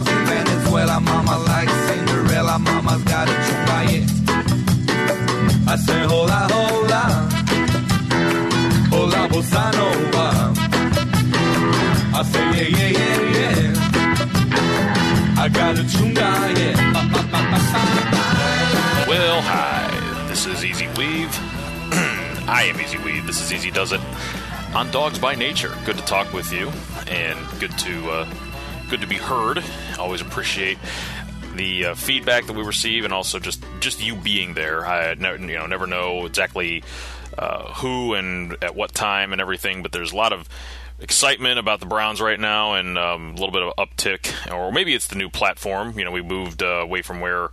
Venezuela. Mama like Cinderella, mama's got a chunga, I say hola, hola, hola, bossa nova. I say yeah, yeah, yeah, yeah. I got a chunga, yeah. Well, hi. This is Easy Weave. I am Easy Weave. This is Easy Does It on Dogs by Nature. Good to talk with you, and good to uh, good to be heard. Always appreciate the uh, feedback that we receive, and also just just you being there. I you know never know exactly uh, who and at what time and everything, but there's a lot of excitement about the Browns right now, and um, a little bit of uptick, or maybe it's the new platform. You know, we moved uh, away from where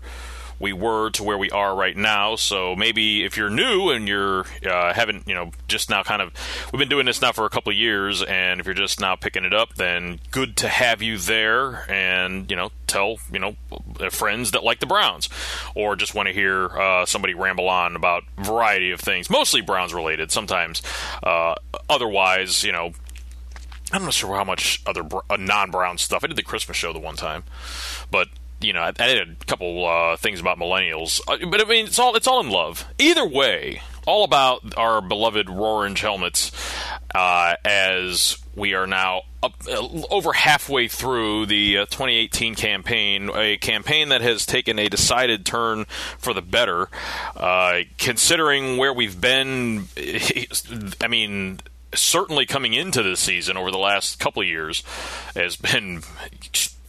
we were to where we are right now. So maybe if you're new and you're uh, haven't you know just now kind of we've been doing this now for a couple of years, and if you're just now picking it up, then good to have you there, and you know tell you know friends that like the Browns, or just want to hear uh, somebody ramble on about a variety of things, mostly Browns related. Sometimes uh, otherwise, you know. I'm not sure how much other uh, non-Brown stuff. I did the Christmas show the one time, but you know, I, did a couple uh, things about millennials, uh, but I mean, it's all it's all in love. Either way, all about our beloved Orange helmets. Uh, as we are now up, uh, over halfway through the uh, 2018 campaign, a campaign that has taken a decided turn for the better, uh, considering where we've been. I mean certainly coming into this season over the last couple of years has been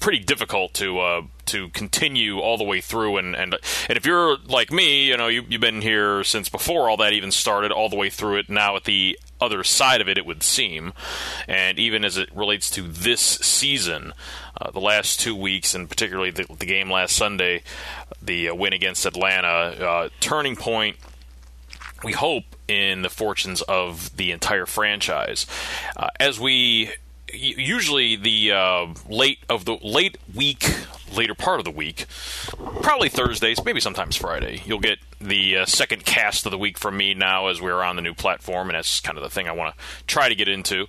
pretty difficult to uh, to continue all the way through. And, and and if you're like me, you know, you, you've been here since before all that even started, all the way through it. Now at the other side of it, it would seem, and even as it relates to this season, uh, the last two weeks, and particularly the, the game last Sunday, the uh, win against Atlanta, uh, turning point. We hope in the fortunes of the entire franchise. Uh, as we usually the uh, late of the late week, later part of the week, probably Thursdays, maybe sometimes Friday. You'll get the uh, second cast of the week from me now as we're on the new platform, and that's kind of the thing I want to try to get into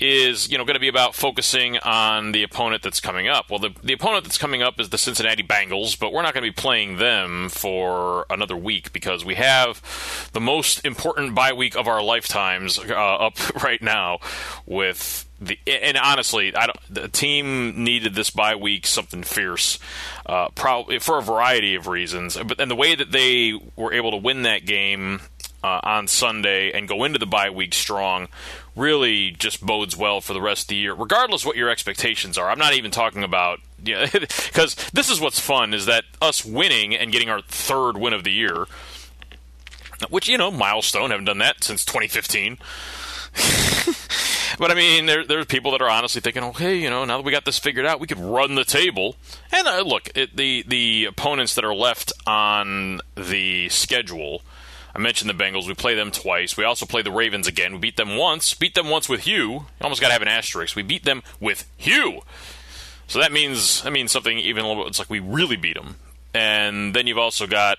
is you know going to be about focusing on the opponent that's coming up. Well, the the opponent that's coming up is the Cincinnati Bengals, but we're not going to be playing them for another week because we have the most important bye week of our lifetimes uh, up right now with the and honestly, I don't, the team needed this bye week something fierce, uh, probably for a variety of reasons. But and the way that they were able to win that game uh, on Sunday and go into the bye week strong really just bodes well for the rest of the year, regardless what your expectations are. I'm not even talking about yeah, because this is what's fun is that us winning and getting our third win of the year, which you know milestone haven't done that since 2015. but I mean, there, there's people that are honestly thinking, okay, you know, now that we got this figured out, we could run the table. And uh, look, it, the the opponents that are left on the schedule I mentioned the Bengals. We play them twice. We also play the Ravens again. We beat them once. Beat them once with Hue. Almost got to have an asterisk. We beat them with Hue. So that means that means something even a little bit. It's like we really beat them. And then you've also got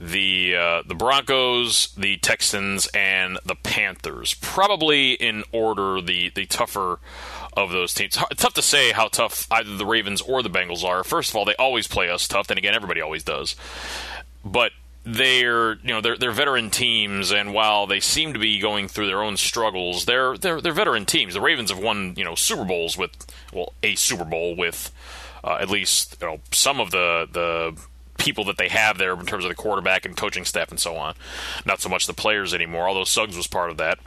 the uh, the Broncos, the Texans, and the Panthers. Probably in order the the tougher of those teams. It's tough to say how tough either the Ravens or the Bengals are. First of all, they always play us tough. Then again, everybody always does. But they're you know they're they're veteran teams, and while they seem to be going through their own struggles, they're they're they're veteran teams. The Ravens have won you know Super Bowls with well a Super Bowl with uh, at least you know some of the the people that they have there in terms of the quarterback and coaching staff and so on. Not so much the players anymore, although Suggs was part of that.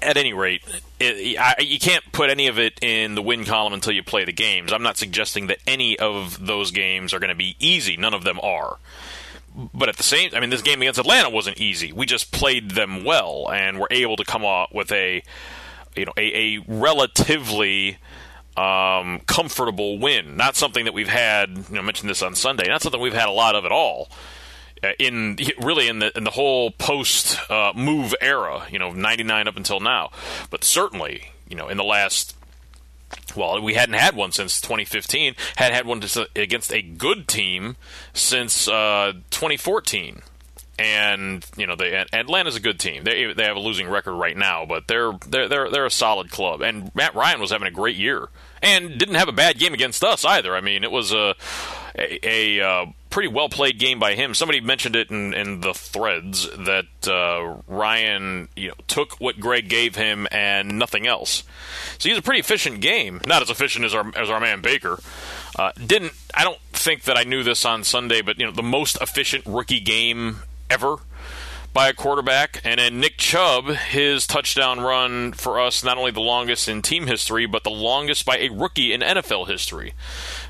At any rate, it, I, you can't put any of it in the win column until you play the games. I'm not suggesting that any of those games are going to be easy. None of them are but at the same, I mean, this game against Atlanta wasn't easy. We just played them well and were able to come out with a, you know, a, a relatively um, comfortable win. Not something that we've had. You know, I mentioned this on Sunday. Not something we've had a lot of at all. Uh, in really in the in the whole post uh, move era, you know, '99 up until now, but certainly, you know, in the last well, we hadn't had one since 2015. Had had one against a good team since uh, 2014. and you know they Atlanta's a good team. They they have a losing record right now, but they're they're they're they're a solid club. And Matt Ryan was having a great year and didn't have a bad game against us either. I mean, it was a a, a uh, pretty well played game by him. Somebody mentioned it in, in the threads that uh, Ryan you know took what Greg gave him and nothing else. So he's a pretty efficient game, not as efficient as our as our man Baker. Uh, didn't I don't think that I knew this on Sunday, but you know the most efficient rookie game ever by a quarterback. And then Nick Chubb, his touchdown run for us, not only the longest in team history, but the longest by a rookie in NFL history.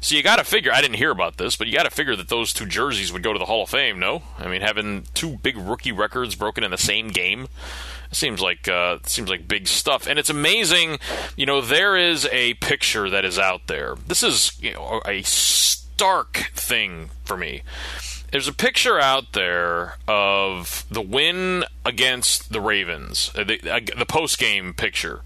So you got to figure, I didn't hear about this, but you got to figure that those two jerseys would go to the Hall of Fame, no? I mean, having two big rookie records broken in the same game. Seems like uh, seems like big stuff, and it's amazing. You know, there is a picture that is out there. This is you know, a stark thing for me there's a picture out there of the win against the Ravens, uh, the, uh, the post game picture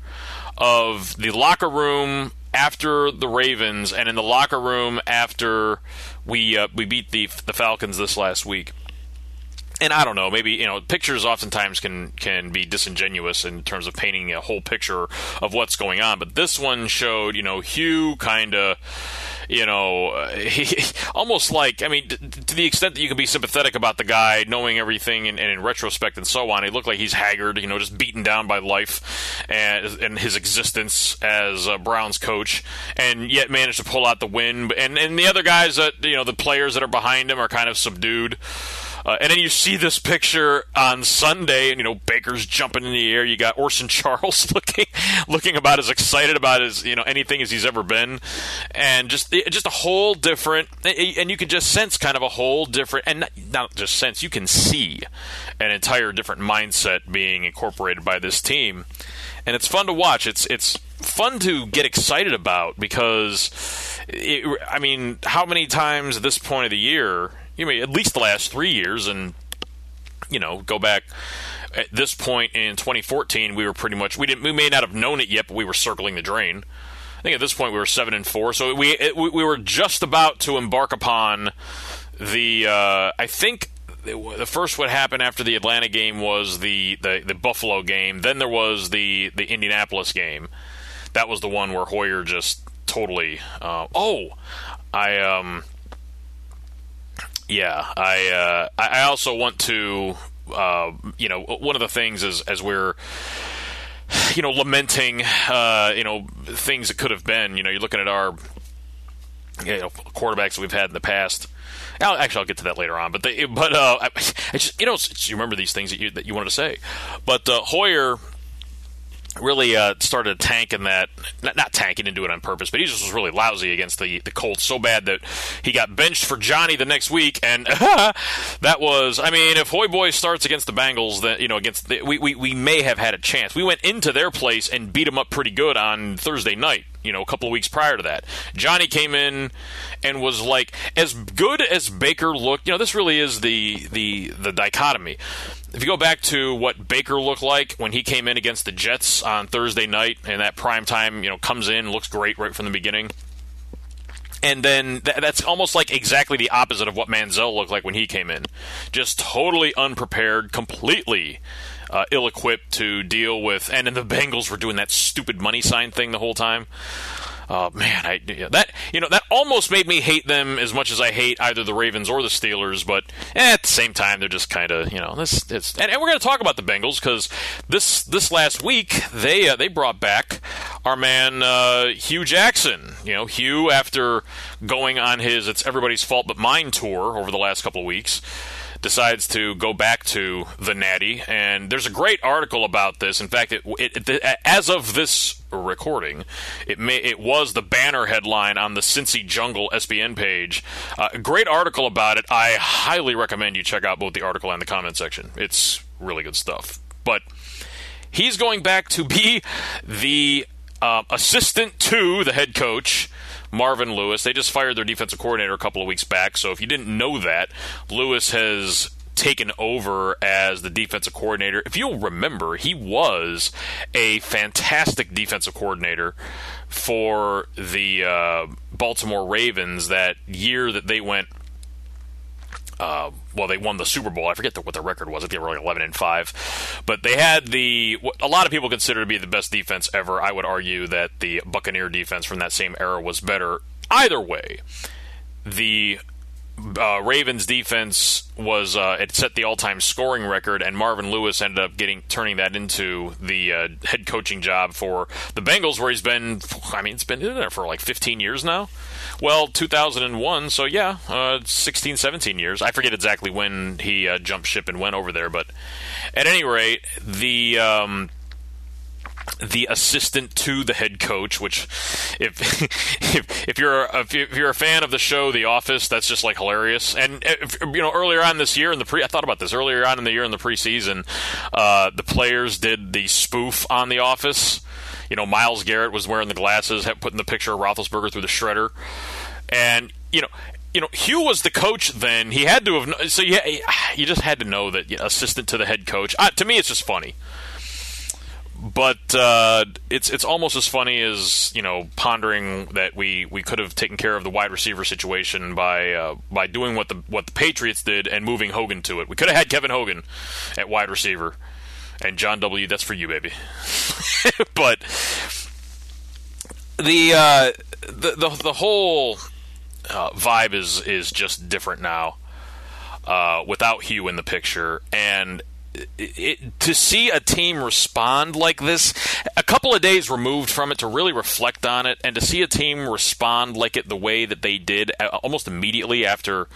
of the locker room after the Ravens, and in the locker room after we uh, we beat the the Falcons this last week. And I don't know, maybe you know, pictures oftentimes can can be disingenuous in terms of painting a whole picture of what's going on. But this one showed, you know, Hue kind of you know, he, almost like I mean, to, to the extent that you can be sympathetic about the guy, knowing everything and, and, in retrospect and so on, he looked like he's haggard, you know, just beaten down by life and, and his existence as Brown's coach, and yet managed to pull out the win. And and the other guys that you know, the players that are behind him are kind of subdued. Uh, and then you see this picture on Sunday, and you know Baker's jumping in the air. You got Orson Charles looking looking about as excited about as you know anything as he's ever been, and just just a whole different. And you can just sense kind of a whole different, and not, not just sense. You can see an entire different mindset being incorporated by this team, and it's fun to watch. It's it's fun to get excited about because, it, I mean, how many times at this point of the year you at least the last three years, and you know, go back at this point in 2014, we were pretty much we didn't we may not have known it yet, but we were circling the drain. I think at this point we were seven and four, so we it, we were just about to embark upon the. Uh, I think the first what happened after the Atlanta game was the, the, the Buffalo game. Then there was the the Indianapolis game. That was the one where Hoyer just totally. Uh, oh, I um yeah, I uh, I also want to uh, you know one of the things is as we're you know lamenting uh, you know things that could have been. You know, you're looking at our you know quarterbacks we've had in the past. I'll, actually, I'll get to that later on. But they, but uh, I, I just you know you remember these things that you that you wanted to say. But uh, Hoyer really uh, started tanking that not, not tanking into it on purpose but he just was really lousy against the, the colts so bad that he got benched for johnny the next week and that was i mean if hoy boy starts against the bengals then you know against the, we, we, we may have had a chance we went into their place and beat them up pretty good on thursday night you know, a couple of weeks prior to that. Johnny came in and was like as good as Baker looked. You know, this really is the the the dichotomy. If you go back to what Baker looked like when he came in against the Jets on Thursday night, and that prime time, you know, comes in, looks great right from the beginning. And then th- that's almost like exactly the opposite of what Manziel looked like when he came in. Just totally unprepared, completely uh, ill-equipped to deal with. And then the Bengals were doing that stupid money sign thing the whole time. Oh man, I, that you know that almost made me hate them as much as I hate either the Ravens or the Steelers. But at the same time, they're just kind of you know this. It's, and, and, we're going to talk about the Bengals because this this last week they uh, they brought back our man uh, Hue Jackson. You know Hue after going on his "It's Everybody's Fault But Mine" tour over the last couple of weeks decides to go back to the Natty, and there's a great article about this. In fact, it, it, it, as of this recording, it may it was the banner headline on the Cincy Jungle SBN page. Uh, great article about it. I highly recommend you check out both the article and the comment section. It's really good stuff. But he's going back to be the uh, assistant to the head coach Marvin Lewis. They just fired their defensive coordinator a couple of weeks back. So if you didn't know that, Lewis has taken over as the defensive coordinator. If you'll remember, he was a fantastic defensive coordinator for the uh, Baltimore Ravens that year that they went uh, well, they won the Super Bowl. I forget the, what the record was. I think they were like 11 and five, but they had the what a lot of people consider to be the best defense ever. I would argue that the Buccaneer defense from that same era was better. Either way, the uh, Ravens defense was uh, it set the all-time scoring record, and Marvin Lewis ended up getting turning that into the uh, head coaching job for the Bengals, where he's been. I mean, it's been in there for like 15 years now. Well, 2001, so yeah, uh, 16, 17 years. I forget exactly when he uh, jumped ship and went over there, but at any rate, the. Um, the assistant to the head coach, which if if, if you're a, if you're a fan of the show The Office, that's just like hilarious. And if, you know, earlier on this year in the pre, I thought about this earlier on in the year in the preseason, uh, the players did the spoof on The Office. You know, Myles Garrett was wearing the glasses, putting the picture of Roethlisberger through the shredder, and you know, you know, Hue was the coach then. He had to have. So yeah, you just had to know that you know, assistant to the head coach. Uh, to me, it's just funny but uh, it's it's almost as funny as you know pondering that we, we could have taken care of the wide receiver situation by uh, by doing what the what the Patriots did and moving Hogan to it. We could have had Kevin Hogan at wide receiver and John W. That's for you, baby. but the, uh, the the the whole uh, vibe is is just different now uh, without Hue in the picture and it, to see a team respond like this, a couple of days removed from it to really reflect on it, and to see a team respond like it the way that they did almost immediately after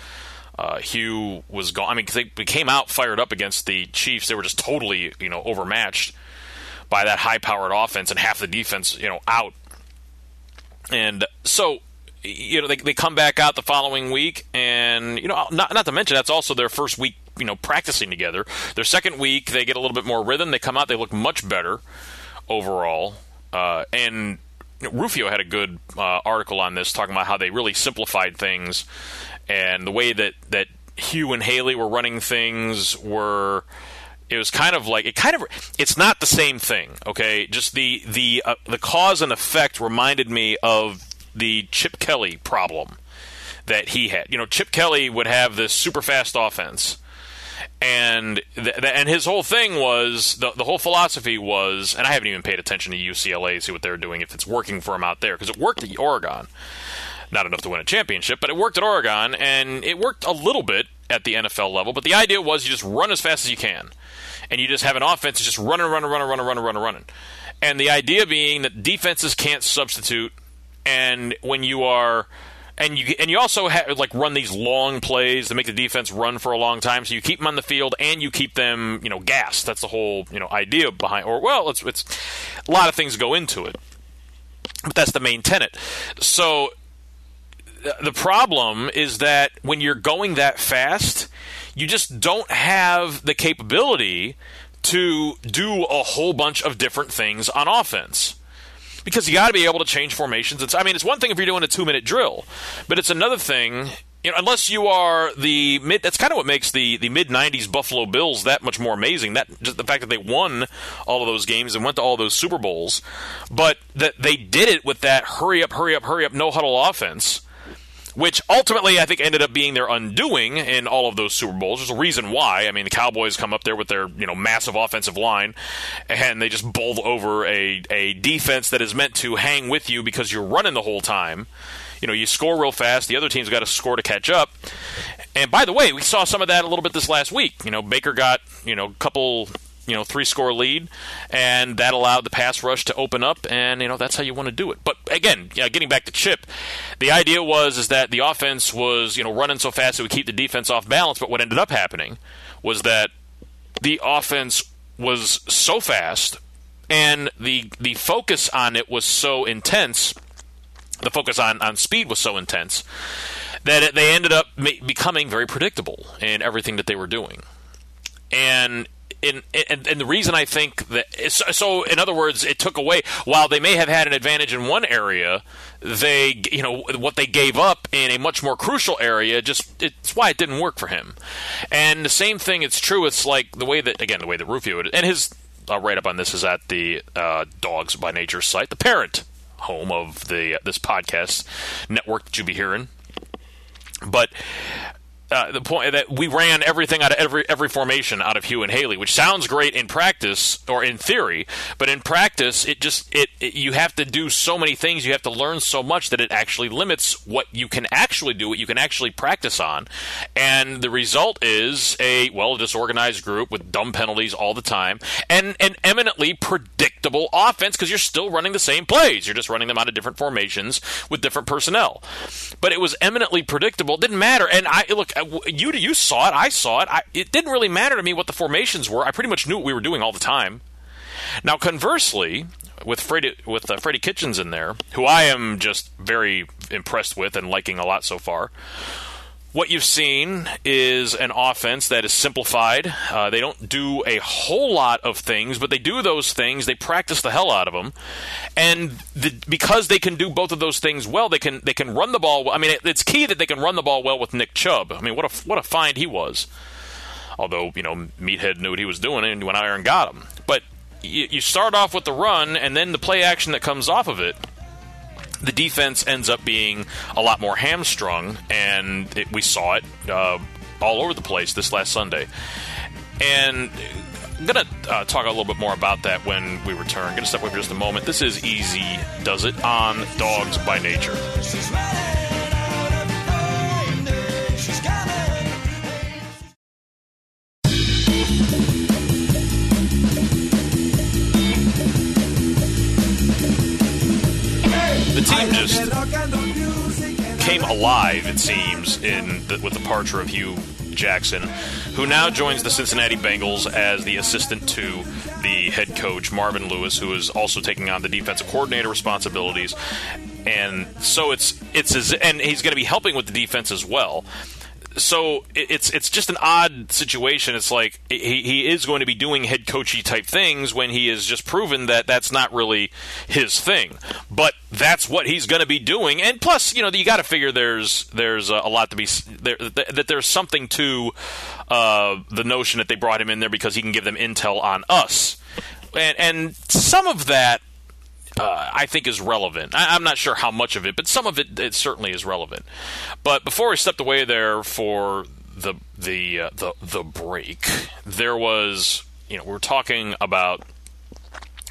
uh, Hue was gone. I mean, they, they came out fired up against the Chiefs. They were just totally, you know, overmatched by that high-powered offense and half the defense, you know, out. And so you know they, they come back out the following week and you know not not to mention that's also their first week you know practicing together. Their second week, they get a little bit more rhythm. They come out, they look much better overall. Uh, and Rufio had a good uh, article on this, talking about how they really simplified things and the way that that Hue and Haley were running things were it was kind of like it kind of it's not the same thing okay just the the uh, the cause and effect reminded me of the chip kelly problem that he had you know chip kelly would have this super fast offense and th- and his whole thing was the the whole philosophy was, and I haven't even paid attention to UCLA see what they're doing if it's working for him out there because it worked at Oregon, not enough to win a championship, but it worked at Oregon and it worked a little bit at the NFL level. But the idea was you just run as fast as you can, and you just have an offense just running, running, running, running, running, running, running, and the idea being that defenses can't substitute, and when you are and you and you also like run these long plays to make the defense run for a long time. So you keep them on the field and you keep them, you know, gassed. That's the whole you know idea behind. Or well, it's it's a lot of things go into it, but that's the main tenet. So the problem is that when you're going that fast, you just don't have the capability to do a whole bunch of different things on offense because you got to be able to change formations. It's I mean, it's one thing if you're doing a two minute drill, but it's another thing. You know, unless you are the mid, that's kind of what makes the, the mid '90s Buffalo Bills that much more amazing. That just the fact that they won all of those games and went to all those Super Bowls, but that they did it with that hurry up, hurry up, hurry up, no huddle offense which ultimately I think ended up being their undoing in all of those Super Bowls. There's a reason why. I mean, the Cowboys come up there with their you know massive offensive line, and they just bowl over a a defense that is meant to hang with you because you're running the whole time. You know, you score real fast. The other team's got to score to catch up. And by the way, we saw some of that a little bit this last week. You know, Baker got you know a couple you know three score lead, and that allowed the pass rush to open up, and you know that's how you want to do it. But again, yeah, getting back to Chip, the idea was is that the offense was you know running so fast it would keep the defense off balance. But what ended up happening was that the offense was so fast, and the the focus on it was so intense. The focus on, on speed was so intense that they ended up becoming very predictable in everything that they were doing. And in, and, and the reason I think that so in other words, it took away while they may have had an advantage in one area, they you know what they gave up in a much more crucial area. Just it's why it didn't work for him. And the same thing, it's true. It's like the way that again the way that Rufio and his uh, write up on this is at the uh, Dogs by Nature site, the parent home of the uh, this podcast network that you'll be hearing. But uh, the point that we ran everything out of every every formation out of Hue and Haley, which sounds great in practice or in theory, but in practice it just it, it, you have to do so many things, you have to learn so much that it actually limits what you can actually do, what you can actually practice on, and the result is a well disorganized group with dumb penalties all the time and an eminently predictable offense because you're still running the same plays, you're just running them out of different formations with different personnel, but it was eminently predictable. It didn't matter, and I look you you saw it. I saw it. I, it didn't really matter to me what the formations were. I pretty much knew what we were doing all the time. Now, conversely, with Freddie with uh, Freddie Kitchens in there, who I am just very impressed with and liking a lot so far. What you've seen is an offense that is simplified. Uh, they don't do a whole lot of things, but they do those things. They practice the hell out of them, and the, because they can do both of those things well, they can they can run the ball. I mean, it, it's key that they can run the ball well with Nick Chubb. I mean, what a what a find he was. Although you know, Meathead knew what he was doing and there and got him. But you, you start off with the run, and then the play action that comes off of it the defense ends up being a lot more hamstrung, and it, we saw it uh, all over the place this last Sunday. And I'm going to uh, talk a little bit more about that when we return. Going to step away for just a moment. This is Easy Does It on Dogs by Nature. The team just came alive, it seems, in the, with the departure of Hue Jackson, who now joins the Cincinnati Bengals as the assistant to the head coach Marvin Lewis, who is also taking on the defensive coordinator responsibilities. And so it's it's as, and he's going to be helping with the defense as well so it's it's just an odd situation. It's like he, he is going to be doing head coachy type things when he has just proven that that's not really his thing. But that's what he's going to be doing. And plus, you know, you got to figure there's there's a lot to be there that there's something to uh, the notion that they brought him in there because he can give them intel on us. And, and some of that uh, I think is relevant. I, am not sure how much of it, but some of it, it certainly is relevant. But before we stepped away there for the the uh, the the break, there was you know we are talking about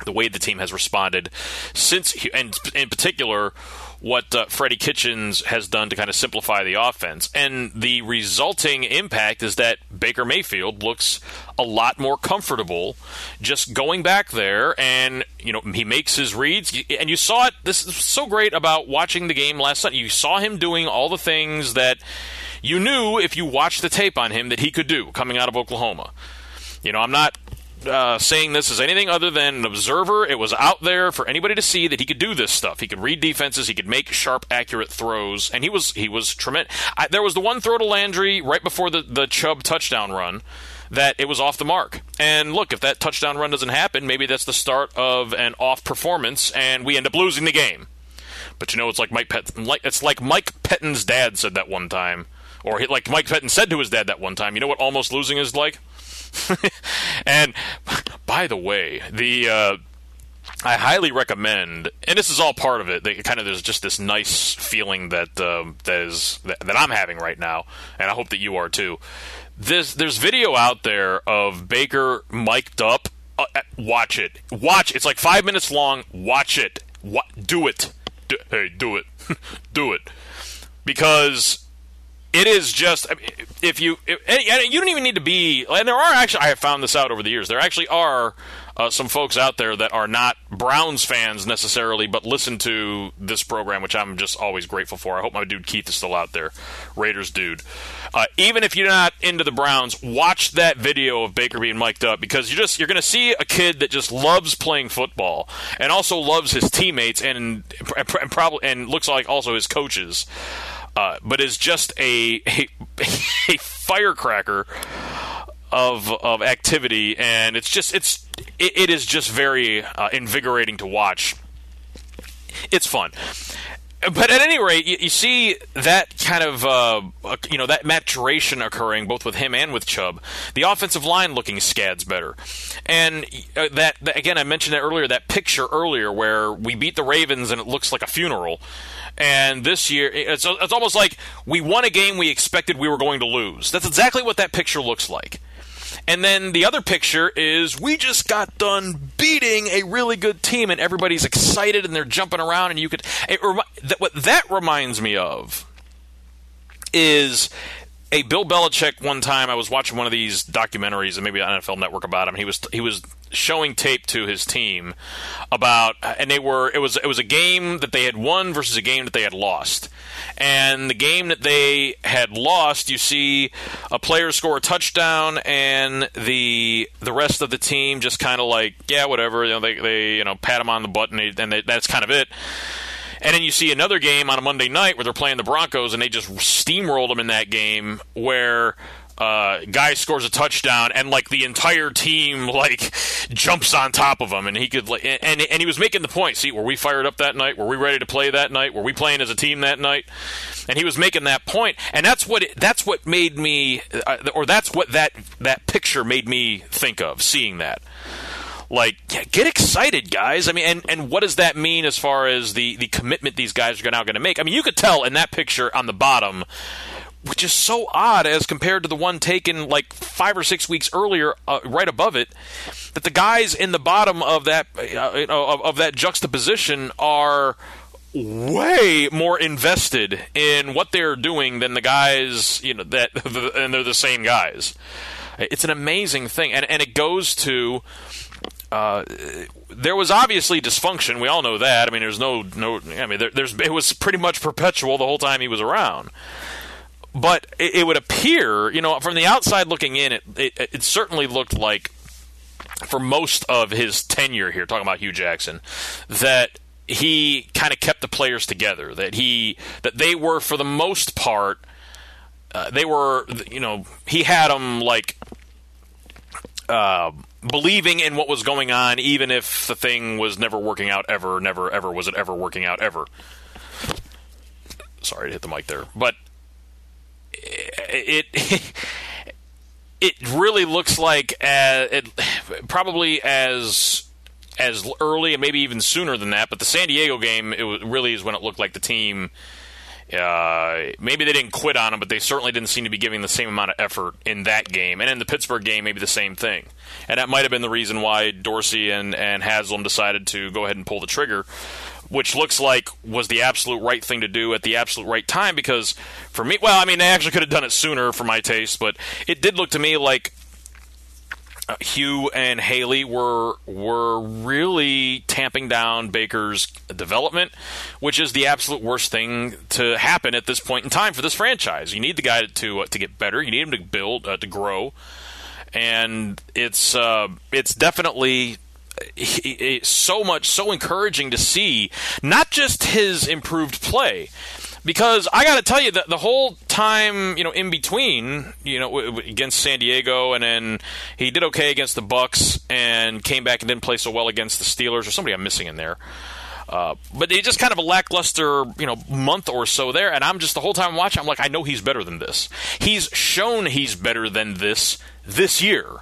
the way the team has responded since, and in particular what uh, Freddie Kitchens has done to kind of simplify the offense. And the resulting impact is that Baker Mayfield looks a lot more comfortable just going back there and, you know, he makes his reads. And you saw it. This is so great about watching the game last night. You saw him doing all the things that you knew if you watched the tape on him that he could do coming out of Oklahoma. You know, I'm not uh, saying this as anything other than an observer. It was out there for anybody to see that he could do this stuff. He could read defenses. He could make sharp, accurate throws, and he was he was tremendous. I, there was the one throw to Landry right before the the Chubb touchdown run that it was off the mark. And look, if that touchdown run doesn't happen, maybe that's the start of an off performance, and we end up losing the game. But you know, it's like Mike like it's like Mike Pettine's dad said that one time, or he, like Mike Pettine said to his dad that one time. You know what almost losing is like? and by the way, the uh, I highly recommend, and this is all part of it. That kind of there's just this nice feeling that uh, that is that, that, I'm having right now, and I hope that you are too. This there's video out there of Baker mic'd up. Uh, uh watch it. Watch. It's like five minutes long. Watch it. What? Do it. Do, hey, do it. do it. Because it is just if you if, you don't even need to be and there are actually I have found this out over the years there actually are uh, some folks out there that are not Browns fans necessarily but listen to this program which I'm just always grateful for. I hope my dude Keith is still out there. Raiders dude. Uh, even if you're not into the Browns watch that video of Baker being mic'd up because you just you're going to see a kid that just loves playing football and also loves his teammates and, and probably and looks like also his coaches uh, but is just a, a, a firecracker of of activity, and it's just it's it, it is just very uh, invigorating to watch. It's fun. But at any rate, you, you see that kind of uh, you know that maturation occurring both with him and with Chubb. The offensive line looking scads better, and uh, that, that again I mentioned that earlier. That picture earlier where we beat the Ravens and it looks like a funeral. And this year, it's, it's almost like we won a game we expected we were going to lose. That's exactly what that picture looks like. And then the other picture is we just got done beating a really good team, and everybody's excited and they're jumping around. And you could it, what that reminds me of is a Bill Belichick one time I was watching one of these documentaries and maybe NFL Network about him. He was he was showing tape to his team about and they were it was it was a game that they had won versus a game that they had lost. And the game that they had lost, you see a player score a touchdown and the the rest of the team just kind of like, yeah, whatever, you know, they they you know pat him on the butt and, they, and they, that's kind of it. And then you see another game on a Monday night where they're playing the Broncos and they just steamrolled them in that game where uh, guy scores a touchdown and like the entire team like jumps on top of him and he could like and and he was making the point see were we fired up that night? Were we ready to play that night? Were we playing as a team that night? And he was making that point and that's what it, that's what made me uh, or that's what that that picture made me think of seeing that like yeah, get excited guys i mean and, and what does that mean as far as the the commitment these guys are now going to make i mean you could tell in that picture on the bottom which is so odd as compared to the one taken like five or six weeks earlier, uh, right above it, that the guys in the bottom of that uh, you know, of, of that juxtaposition are way more invested in what they're doing than the guys you know that and they're the same guys. It's an amazing thing, and and it goes to uh, there was obviously dysfunction. We all know that. I mean, there's no no. I mean, there, there's it was pretty much perpetual the whole time he was around. But it, it would appear, you know, from the outside looking in, it, it it certainly looked like for most of his tenure here, talking about Hue Jackson, that he kind of kept the players together. That he that they were for the most part, uh, they were you know he had them like. Uh, believing in what was going on, even if the thing was never working out ever, never ever was it ever working out ever. Sorry to hit the mic there, but it. it really looks like uh, it probably as as early and maybe even sooner than that. But the San Diego game, it really is when it looked like the team. Uh, maybe they didn't quit on him, but they certainly didn't seem to be giving the same amount of effort in that game. And in the Pittsburgh game, maybe the same thing. And that might have been the reason why Dorsey and, and Haslam decided to go ahead and pull the trigger which looks like was the absolute right thing to do at the absolute right time because for me well i mean they actually could have done it sooner for my taste but it did look to me like Hue and Haley were were really tamping down Baker's development, which is the absolute worst thing to happen at this point in time for this franchise. You need the guy to uh, to get better. You need him to build uh, to grow, and it's uh, it's definitely so much, so encouraging to see not just his improved play. Because I got to tell you that the whole time, you know, in between, you know, against San Diego, and then he did okay against the Bucs, and came back and didn't play so well against the Steelers, or somebody I'm missing in there. Uh, but he just kind of a lackluster, you know, month or so there, and I'm just the whole time watching. I'm like, I know he's better than this. He's shown he's better than this this year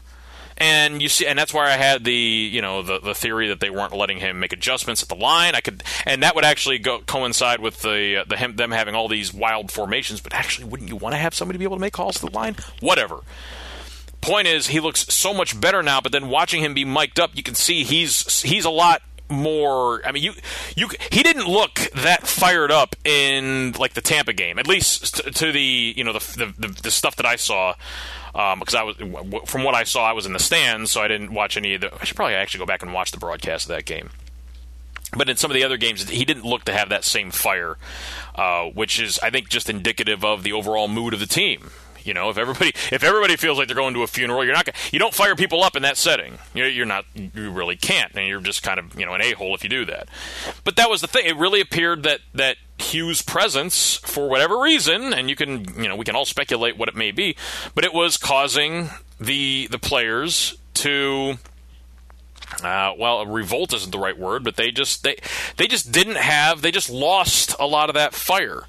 and you see, and that's why I had the you know the the theory that they weren't letting him make adjustments at the line. I could, and that would actually go coincide with the uh, the him, them having all these wild formations. But actually, wouldn't you want to have somebody be able to make calls to the line? Whatever. Point is, he looks so much better now. But then watching him be mic'd up, you can see he's he's a lot more. I mean, you you he didn't look that fired up in like the Tampa game, at least to, the you know the, the the stuff that I saw because um, I was from what I saw, I was in the stands, so I didn't watch any of the. I should probably actually go back and watch the broadcast of that game. But in some of the other games, he didn't look to have that same fire, uh, which is, I think, just indicative of the overall mood of the team. You know, if everybody if everybody feels like they're going to a funeral, you're not you don't fire people up in that setting. You're, not you really can't, and you're just kind of you know an a hole if you do that. But that was the thing. It really appeared that that Hue's presence, for whatever reason, and you can you know we can all speculate what it may be, but it was causing the the players to uh, well, revolt isn't the right word, but they just they they just didn't have they just lost a lot of that fire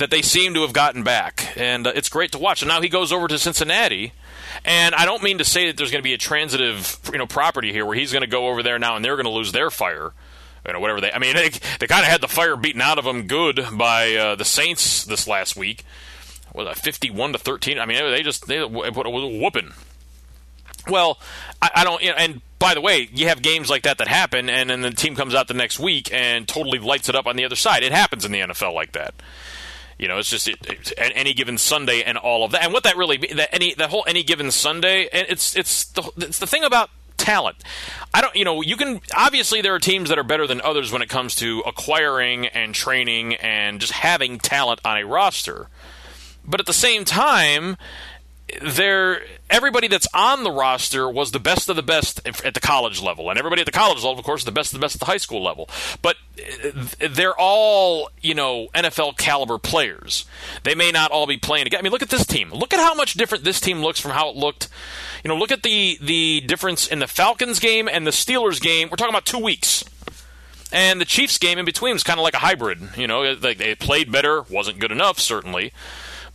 that they seem to have gotten back, and uh, it's great to watch. And now he goes over to Cincinnati, and I don't mean to say that there's going to be a transitive you know property here where he's going to go over there now and they're going to lose their fire. You know, whatever they. I mean, they, they kind of had the fire beaten out of them good by uh, the Saints this last week. Was it fifty-one to thirteen? I mean, they just they put a whooping. Well, I, I don't. You know, and by the way, you have games like that that happen, and then the team comes out the next week and totally lights it up on the other side. It happens in the NFL like that. You know, it's just it, any given Sunday and all of that. And what that really that any that whole any given Sunday, and it's it's the it's the thing about talent. I don't, you know, you can obviously there are teams that are better than others when it comes to acquiring and training and just having talent on a roster. But at the same time, there everybody that's on the roster was the best of the best at the college level, and everybody at the college level, of course, the best of the best at the high school level. But uh, they're all you know NFL caliber players. They may not all be playing together. I mean, look at this team. Look at how much different this team looks from how it looked. You know, look at the the difference in the Falcons game and the Steelers game. We're talking about two weeks. And the Chiefs game in between was kind of like a hybrid. You know, they, they played better, wasn't good enough, certainly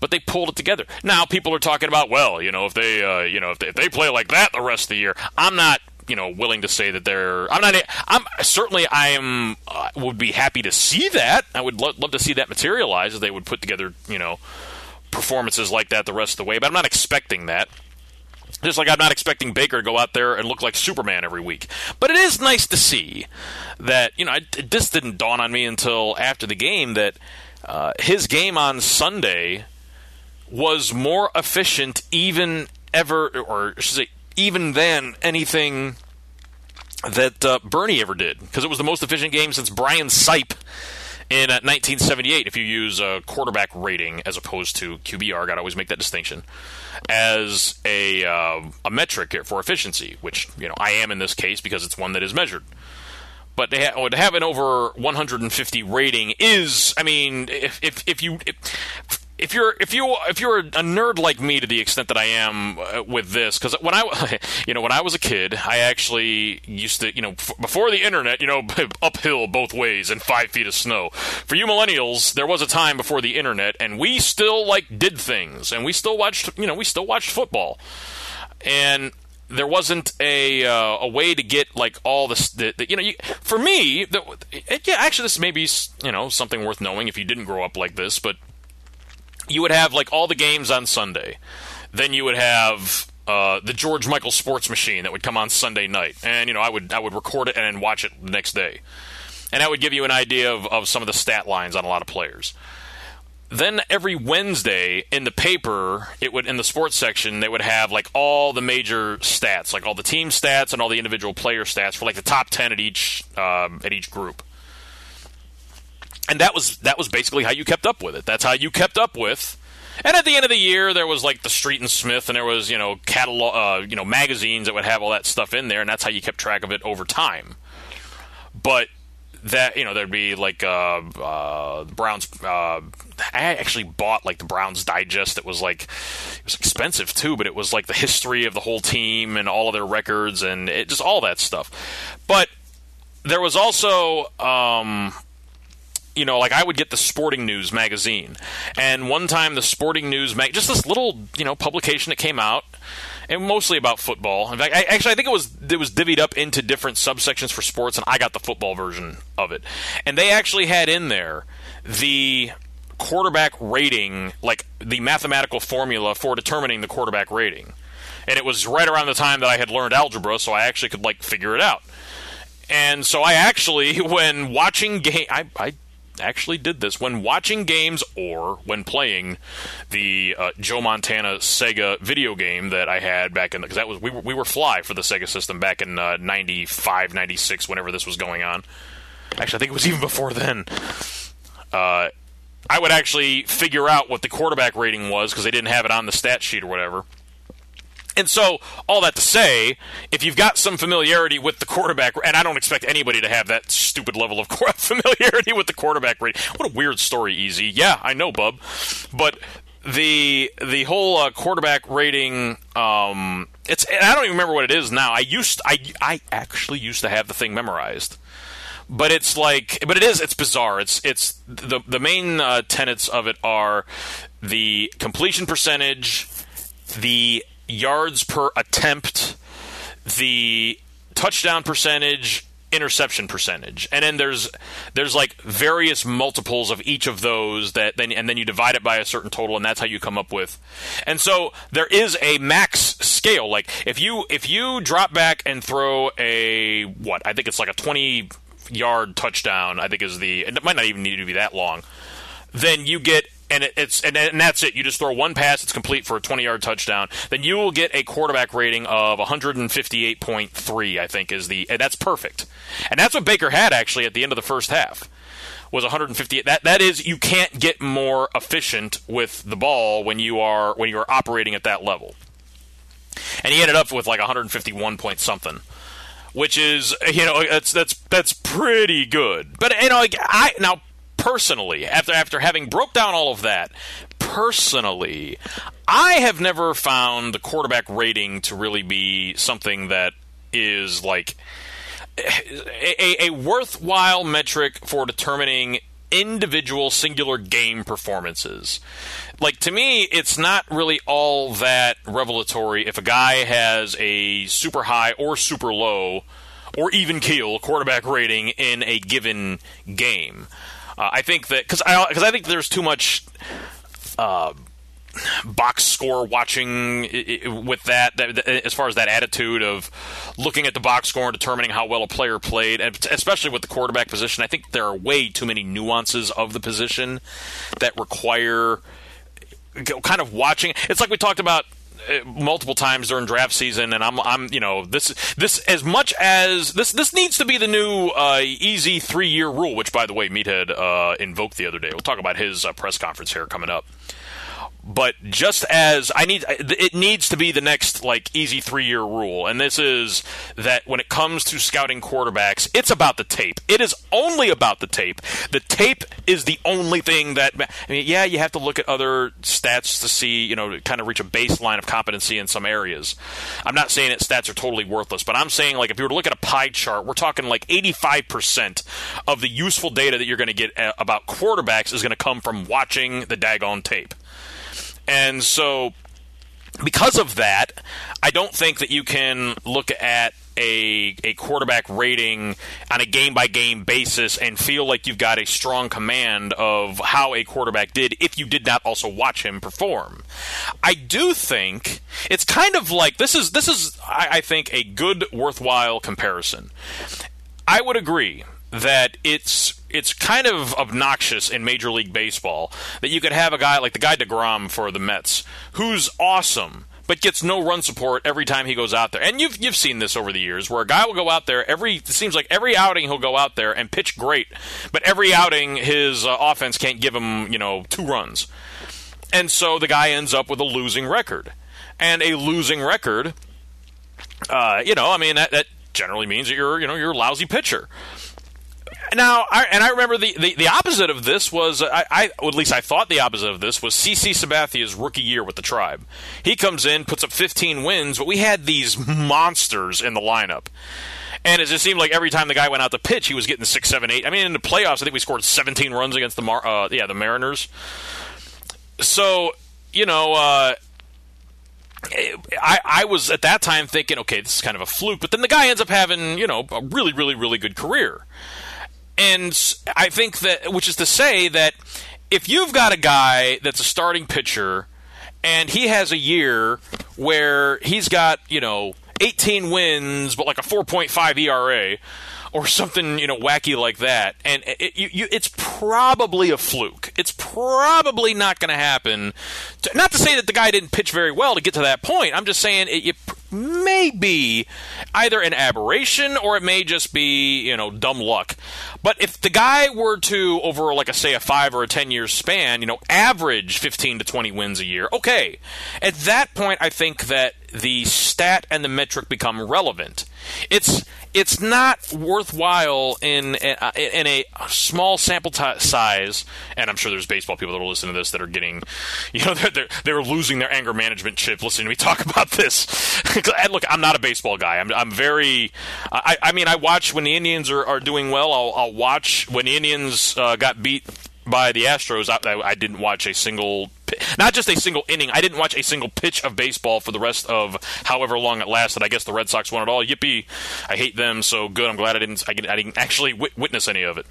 but they pulled it together. Now people are talking about, well, you know, if they, uh, you know, if they, if they play like that the rest of the year, I'm not you know willing to say that they're i'm not i'm certainly i am uh, would be happy to see that i would lo- love to see that materialize if they would put together you know performances like that the rest of the way but i'm not expecting that just like I'm not expecting Baker to go out there and look like Superman every week. But it is nice to see that, you know, this didn't dawn on me until after the game that uh, his game on Sunday was more efficient even ever, or should say, even than anything that uh, Bernie ever did, because it was the most efficient game since Brian Sipe in uh, 1978. If you use a quarterback rating as opposed to QBR, got to always make that distinction as a uh, a metric for efficiency, which you know I am in this case because it's one that is measured. But to, ha- to have an over 150 rating is, I mean, if if, if you if, if you're if you if you're a nerd like me to the extent that I am uh, with this, because when I you know when I was a kid, I actually used to you know f- before the internet, you know uphill both ways and five feet of snow. For you millennials, there was a time before the internet, and we still like did things, and we still watched you know we still watched football, and there wasn't a uh, a way to get like all this. The, the, you know, you, for me, the, it, yeah, actually, this may be you know something worth knowing if you didn't grow up like this, but you would have like all the games on Sunday. Then you would have uh, the George Michael Sports Machine that would come on Sunday night, and you know I would I would record it and watch it the next day, and that would give you an idea of, of some of the stat lines on a lot of players. Then every Wednesday in the paper, it would in the sports section they would have like all the major stats, like all the team stats and all the individual player stats for like the top ten at each um, at each group and that was that was basically how you kept up with it. That's how you kept up with. And at the end of the year, there was like the Street and Smith, and there was you know catalog, uh, you know magazines that would have all that stuff in there, and that's how you kept track of it over time. But that you know there'd be like uh, uh, the Browns. Uh, I actually bought like the Browns Digest. That was like it was expensive too, but it was like the history of the whole team and all of their records and it, just all that stuff. But there was also um, you know, like I would get the Sporting News magazine, and one time the Sporting News mag, just this little, you know, publication that came out, and mostly about football. In fact, I, actually, I think it was it was divvied up into different subsections for sports, and I got the football version of it, and they actually had in there the quarterback rating, like the mathematical formula for determining the quarterback rating, and it was right around the time that I had learned algebra, so I actually could like figure it out. And so I actually, when watching game, I, I actually did this when watching games or when playing the uh, Joe Montana Sega video game that I had back in because that was we were, we were fly for the Sega system back in uh, 95 96 whenever this was going on. Actually I think it was even before then. Uh, I would actually figure out what the quarterback rating was because they didn't have it on the stat sheet or whatever and so, all that to say, if you've got some familiarity with the quarterback, and I don't expect anybody to have that stupid level of familiarity with the quarterback rating. What a weird story, Easy. Yeah, I know, bub, but the the whole uh, quarterback rating um, it's I don't even remember what it is now. I used I I actually used to have the thing memorized. But it's like, but it is. It's bizarre. It's it's the the main uh, tenets of it are the completion percentage, the yards per attempt, the touchdown percentage, interception percentage. And then there's there's like various multiples of each of those that then and then you divide it by a certain total and that's how you come up with. And so there is a max scale. Like if you if you drop back and throw a what? I think it's like a 20 yard touchdown i think is the it might not even need to be that long. Then you get and it, it's and, and that's it. You just throw one pass, it's complete for a 20 yard touchdown. Then you will get a quarterback rating of 158.3. I think is the that's perfect. And that's what Baker had actually at the end of the first half was 150. That that is you can't get more efficient with the ball when you are when you are operating at that level. And he ended up with like 151 point something which is you know that's that's that's pretty good. But you know, I now personally, after after having broke down all of that, personally, I have never found the quarterback rating to really be something that is like a, a worthwhile metric for determining individual singular game performances. Like to me, it's not really all that revelatory if a guy has a super high or super low or even keel quarterback rating in a given game. Uh, I think that because I because I think there's too much. Uh, box score watching with that, that, as far as that attitude of looking at the box score and determining how well a player played and especially with the quarterback position i think there are way too many nuances of the position that require kind of watching it's like we talked about multiple times during draft season, and I'm, I'm, you know, this, this as much as this, this needs to be the new uh, easy three year rule, which, by the way, Meathead uh, invoked the other day. We'll talk about his uh, press conference here coming up but just as I need, it needs to be the next like easy three year rule, and this is that when it comes to scouting quarterbacks, it's about the tape. It is only about the tape. The tape is the only thing that. I mean, yeah, you have to look at other stats to see, you know, kind of reach a baseline of competency in some areas. I'm not saying that stats are totally worthless, but I'm saying like if you were to look at a pie chart, we're talking like 85 percent of the useful data that you're going to get uh, about quarterbacks is going to come from watching the daggone tape. And so, because of that, I don't think that you can look at a, a quarterback rating on a game by game basis and feel like you've got a strong command of how a quarterback did if you did not also watch him perform. I do think it's kind of like this is this is I, I think a good worthwhile comparison. I would agree that it's it's kind of obnoxious in Major League Baseball that you could have a guy like the guy Degrom for the Mets, who's awesome, but gets no run support every time he goes out there. And you've you've seen this over the years, where a guy will go out there every it seems like every outing he'll go out there and pitch great, but every outing his uh, offense can't give him you know two runs, and so the guy ends up with a losing record, and a losing record. Uh, you know, I mean that, that generally means that you're you know you're a lousy pitcher. Now, I, and I remember the, the, the, opposite of this was, I, I, at least I thought the opposite of this was CC Sabathia's rookie year with the Tribe. He comes in, puts up 15 wins, but we had these monsters in the lineup. And it just seemed like every time the guy went out to pitch, he was getting six, seven, eight. I mean, in the playoffs, I think we scored 17 runs against the Mar- uh, yeah the Mariners. So you know, uh, I, I was at that time thinking, okay, this is kind of a fluke. But then the guy ends up having, you know, a really, really, really good career. And I think that, which is to say that if you've got a guy that's a starting pitcher and he has a year where he's got, you know, 18 wins, but like a 4.5 ERA, or something you know wacky like that, and it, you, you, it's probably a fluke. It's probably not going to happen. Not to say that the guy didn't pitch very well to get to that point. I'm just saying it, it may be either an aberration or it may just be you know dumb luck. But if the guy were to over like a say a five or a ten year span, you know, average 15 to 20 wins a year, okay. At that point, I think that the stat and the metric become relevant. It's it's not worthwhile in a, in a small sample t- size. And I'm sure there's baseball people that are listening to this that are getting, you know, they're they're, they're losing their anger management chip listening to me talk about this. and look, I'm not a baseball guy. I'm I'm very. I, I mean, I watch when the Indians are, are doing well. I'll, I'll watch when the Indians uh, got beat by the Astros. I, I, didn't watch a single, not just a single inning. I didn't watch a single pitch of baseball for the rest of however long it lasted. I guess the Red Sox won it all. Yippee! I hate them so good. I'm glad I didn't. I, didn't actually witness any of it.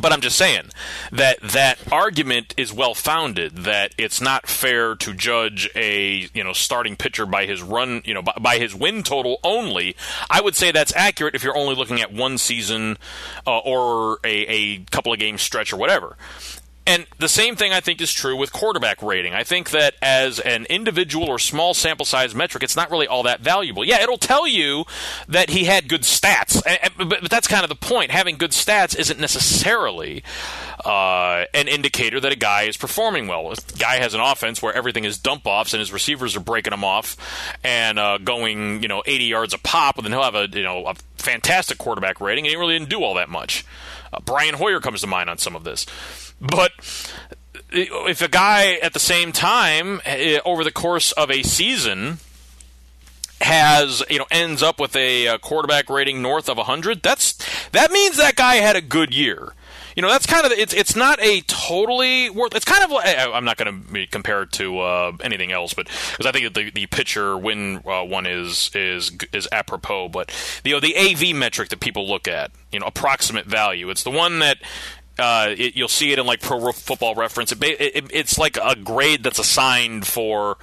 But I'm just saying that that argument is well founded. That it's not fair to judge a you know starting pitcher by his run you know by, by his win total only. I would say that's accurate if you're only looking at one season uh, or a, a couple of games stretch or whatever. And the same thing I think is true with quarterback rating. I think that as an individual or small sample size metric, it's not really all that valuable. Yeah, it'll tell you that he had good stats, but that's kind of the point. Having good stats isn't necessarily uh, an indicator that a guy is performing well. A guy has an offense where everything is dump offs and his receivers are breaking them off and uh, going, you know, 80 yards a pop, and then he'll have a, you know, a fantastic quarterback rating, and he really didn't do all that much. Uh, Brian Hoyer comes to mind on some of this. But if a guy at the same time eh, over the course of a season has you know ends up with a uh, quarterback rating north of 100 that's that means that guy had a good year you know that's kind of it's it's not a totally worth it's kind of I'm not going to compare it to uh, anything else but because I think the the pitcher win uh, one is is is apropos but you know the AV metric that people look at you know approximate value it's the one that uh, it, you'll see it in like Pro Football Reference. It, it, it's like a grade that's assigned for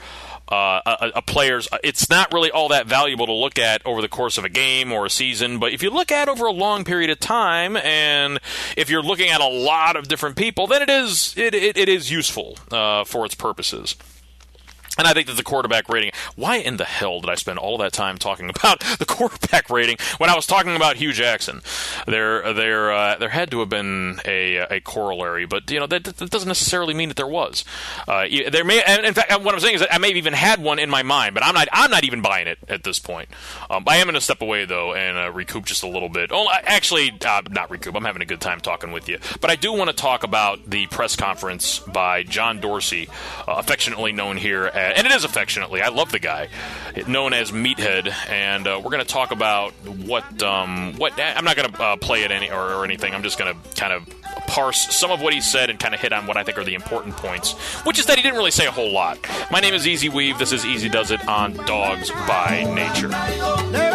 uh, a, a, player's. It's not really all that valuable to look at over the course of a game or a season, but if you look at over a long period of time, and if you're looking at a lot of different people, then it is it, it, it is useful uh, for its purposes. And I think that the quarterback rating. Why in the hell did I spend all that time talking about the quarterback rating when I was talking about Hue Jackson? There, there, uh, there had to have been a, a corollary, but you know that, that doesn't necessarily mean that there was. Uh, there may, and in fact, what I'm saying is that I may have even had one in my mind, but I'm not. I'm not even buying it at this point. Um, I am going to step away though and uh, recoup just a little bit. Oh, actually, uh, not recoup. I'm having a good time talking with you, but I do want to talk about the press conference by John Dorsey, uh, affectionately known here as and it is affectionately. I love the guy, known as Meathead, and uh, we're going to talk about what um, what. I'm not going to uh, play it any or, or anything. I'm just going to kind of parse some of what he said and kind of hit on what I think are the important points, which is that he didn't really say a whole lot. My name is Easy Weave. This is Easy Does It on Dogs by Nature.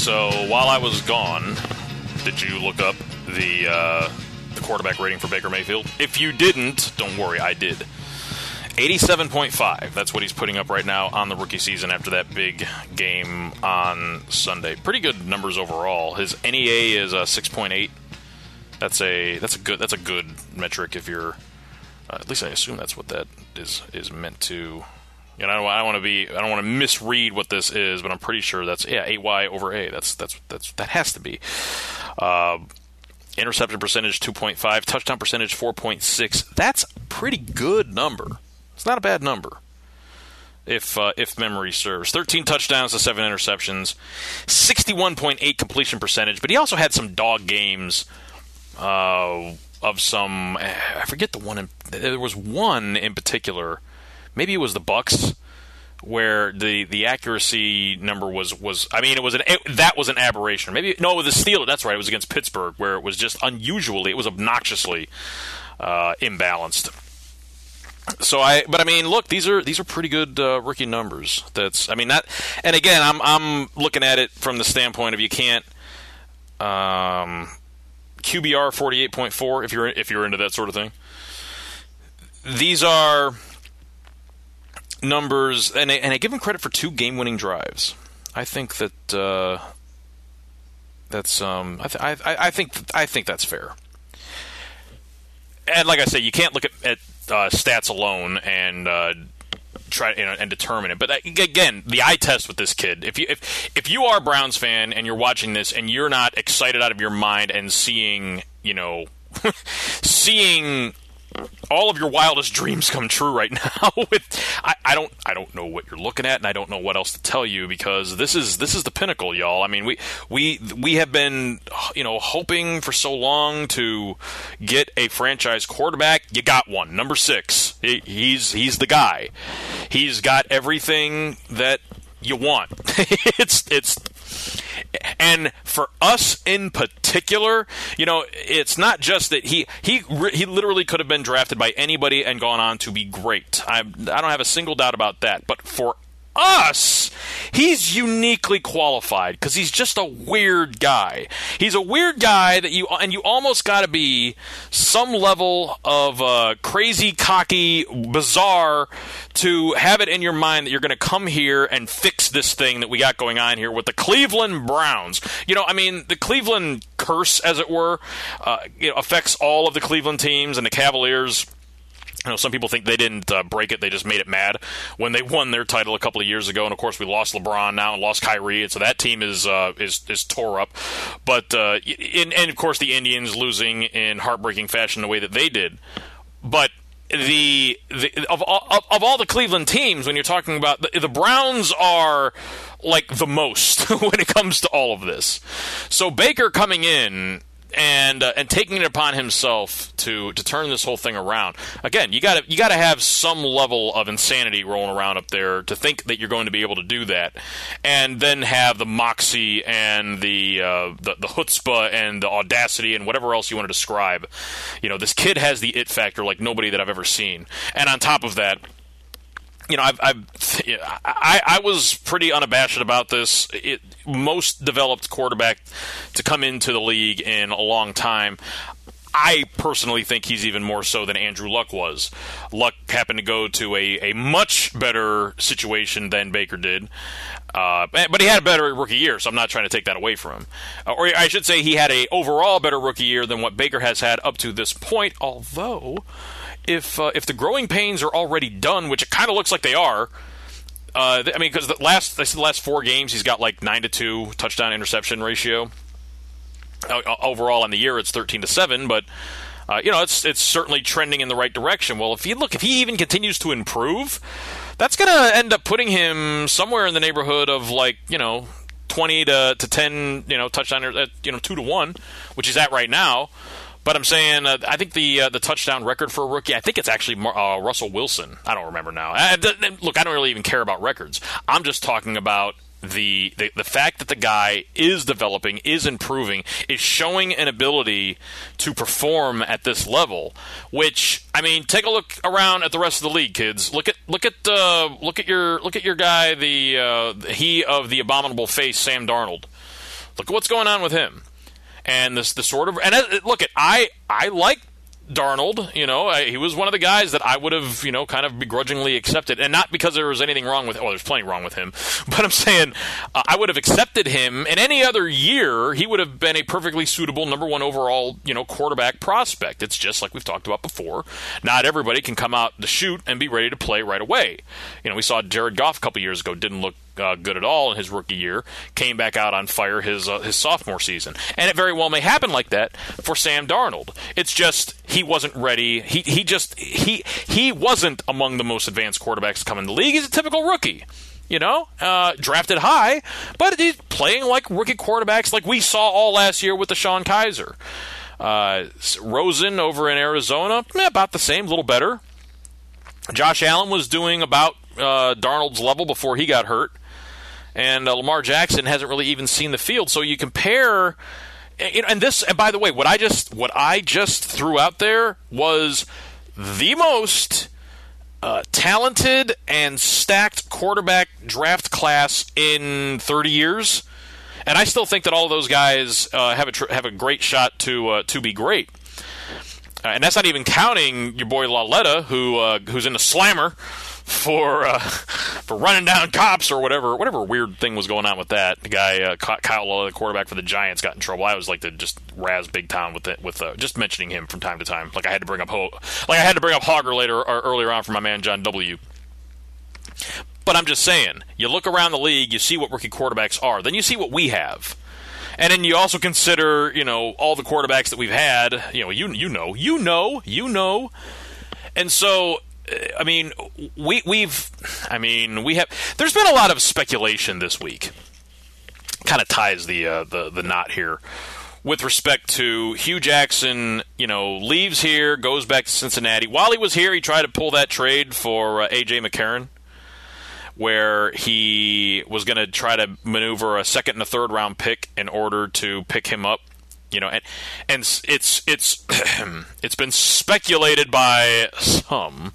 So while I was gone, did you look up the uh, the quarterback rating for Baker Mayfield? If you didn't, don't worry, I did. 87.5. That's what he's putting up right now on the rookie season after that big game on Sunday. Pretty good numbers overall. His NEA is a 6.8. That's a that's a good that's a good metric if you're uh, at least I assume that's what that is is meant to know, I don't, don't want to be, I don't want to misread what this is, but I'm pretty sure that's yeah, AY over A. That's that's that's that has to be. Uh, interception percentage 2.5, touchdown percentage 4.6. That's a pretty good number. It's not a bad number. If uh, if memory serves, 13 touchdowns to seven interceptions, 61.8 completion percentage. But he also had some dog games. Uh, of some, I forget the one. In, there was one in particular maybe it was the Bucs where the the accuracy number was was I mean it was an it, that was an aberration. Maybe no, the Steelers. That's right. It was against Pittsburgh where it was just unusually it was obnoxiously uh, imbalanced. So I, but I mean, look, these are these are pretty good uh, rookie numbers. That's I mean that, and again, I'm I'm looking at it from the standpoint of you can't. Um, QBR 48.4 if you're if you're into that sort of thing. These are numbers, and I, and I give him credit for two game-winning drives. I think that uh, that's um, I, th- I, I, think I think that's fair. And like I said, you can't look at, at uh, stats alone and uh, try you know, and determine it. But that, again, the eye test with this kid. If you if if you are a Browns fan and you're watching this and you're not excited out of your mind and seeing you know seeing all of your wildest dreams come true right now with I, I, don't I don't know what you're looking at and I don't know what else to tell you because this is this is the pinnacle y'all. I mean we we we have been you know hoping for so long to get a franchise quarterback. You got one number 6 he, he's he's the guy. He's got everything that you want. It's it's and for us in particular, you know, it's not just that he he he literally could have been drafted by anybody and gone on to be great. I I don't have a single doubt about that. But for us, he's uniquely qualified because he's just a weird guy. He's a weird guy that you and you almost got to be some level of uh, crazy, cocky, bizarre to have it in your mind that you're going to come here and fix this thing that we got going on here with the Cleveland Browns. You know, I mean, the Cleveland curse, as it were, uh, affects all of the Cleveland teams and the Cavaliers you know, some people think they didn't uh, break it; they just made it mad when they won their title a couple of years ago. And of course, we lost LeBron now and lost Kyrie, and so that team is uh, is is tore up. But uh, in, and of course, the Indians losing in heartbreaking fashion the way that they did. But the, the of of, of all the Cleveland teams, when you're talking about the, the Browns are like the most when it comes to all of this. So Baker coming in and uh, and taking it upon himself to to turn this whole thing around. Again, you got to you got to have some level of insanity rolling around up there to think that you're going to be able to do that, and then have the moxie and the uh, the, the chutzpah and the audacity and whatever else you want to describe. You know, this kid has the it factor like nobody that I've ever seen, and on top of that, you know, I've, I've I, I was pretty unabashed about this. It, most developed quarterback to come into the league in a long time. I personally think he's even more so than Andrew Luck was. Luck happened to go to a, a much better situation than Baker did. Uh, but he had a better rookie year, so I'm not trying to take that away from him. Uh, or I should say he had a overall better rookie year than what Baker has had up to this point, although if uh, if the growing pains are already done, which it kind of looks like they are. Uh, I mean, because the last the last four games he's got like nine to two touchdown interception ratio. Overall in the year it's thirteen to seven, but uh, you know it's it's certainly trending in the right direction. Well, if you look, if he even continues to improve, that's going to end up putting him somewhere in the neighborhood of like you know twenty to to ten you know touchdown uh, you know two to one, which he's at right now. But I'm saying, uh, I think the uh, the touchdown record for a rookie, I think it's actually uh, Russell Wilson. I don't remember now. I, look, I don't really even care about records. I'm just talking about the, the the fact that the guy is developing, is improving, is showing an ability to perform at this level. Which I mean, take a look around at the rest of the league, kids. Look at look at uh, look at your look at your guy, the uh, he of the abominable face, Sam Darnold. Look at what's going on with him and this the sort of and uh, look at I I like Darnold, you know, I, he was one of the guys that I would have, you know, kind of begrudgingly accepted, and not because there was anything wrong with. Well, there's plenty wrong with him, but I'm saying uh, I would have accepted him in any other year. He would have been a perfectly suitable number one overall, you know, quarterback prospect. It's just like we've talked about before. Not everybody can come out the shoot and be ready to play right away. You know, we saw Jared Goff a couple years ago didn't look uh, good at all in his rookie year, came back out on fire his uh, his sophomore season, and it very well may happen like that for Sam Darnold. It's just he wasn't ready. He he just he he wasn't among the most advanced quarterbacks coming to come in the league. He's a typical rookie you know, uh, drafted high, but he's playing like rookie quarterbacks like we saw all last year with DeShone Kizer. Uh, Rosen over in Arizona, eh, about the same, a little better. Josh Allen was doing about uh, Darnold's level before he got hurt and uh, Lamar Jackson hasn't really even seen the field. So you compare, and this, and by the way, what I just what I just threw out there was the most uh, talented and stacked quarterback draft class in 30 years, and I still think that all those guys uh, have a tr- have a great shot to uh, to be great. Uh, and that's not even counting your boy Lauletta, who uh, who's in the slammer for uh, for running down cops or whatever whatever weird thing was going on with that. The guy uh, Kyle, the quarterback for the Giants, got in trouble. I was like to just razz Big Town with it with uh, just mentioning him from time to time. Like I had to bring up Ho- like I had to bring up Hogger later or earlier on for my man John W. But I'm just saying, you look around the league, you see what rookie quarterbacks are, then you see what we have. And then you also consider, you know, all the quarterbacks that we've had. You know, you you know, you know, you know. And so, I mean, we we've, I mean, we have. There's been a lot of speculation this week. Kind of ties the uh, the the knot here with respect to Hue Jackson, you know, leaves here, goes back to Cincinnati. While he was here, he tried to pull that trade for uh, AJ McCarron, where he was going to try to maneuver a second and a third round pick in order to pick him up. You know, and and it's it's it's been speculated by some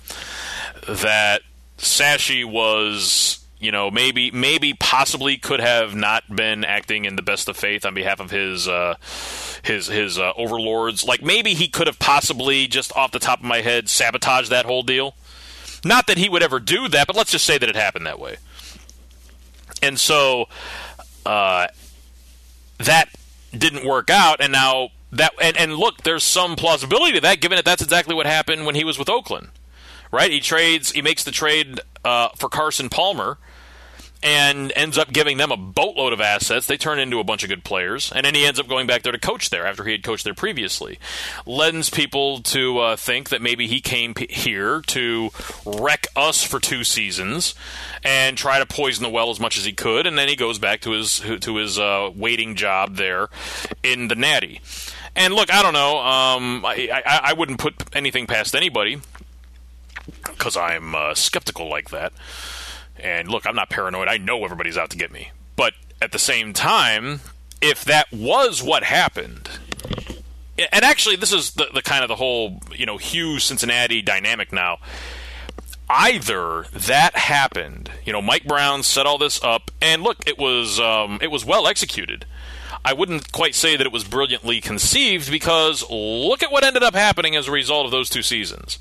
that Sashi was you know, maybe maybe possibly could have not been acting in the best of faith on behalf of his uh, his his uh, overlords. Like maybe he could have possibly just off the top of my head sabotaged that whole deal. Not that he would ever do that, but let's just say that it happened that way. And so uh, that didn't work out, and now that and, and look, there's some plausibility to that, given that that's exactly what happened when he was with Oakland right? He trades, he makes the trade uh, for Carson Palmer and ends up giving them a boatload of assets. They turn into a bunch of good players, and then he ends up going back there to coach there after he had coached there previously. Lends people to uh, think that maybe he came p- here to wreck us for two seasons and try to poison the well as much as he could, and then he goes back to his to his uh, waiting job there in the Natty. And look, I don't know. Um, I, I, I wouldn't put anything past anybody because I'm uh, skeptical like that. And look, I'm not paranoid. I know everybody's out to get me. But at the same time, if that was what happened, and actually, this is the, the kind of the whole you know Hue Cincinnati dynamic now. Either that happened, you know, Mike Brown set all this up, and look, it was um, it was well executed. I wouldn't quite say that it was brilliantly conceived because look at what ended up happening as a result of those two seasons.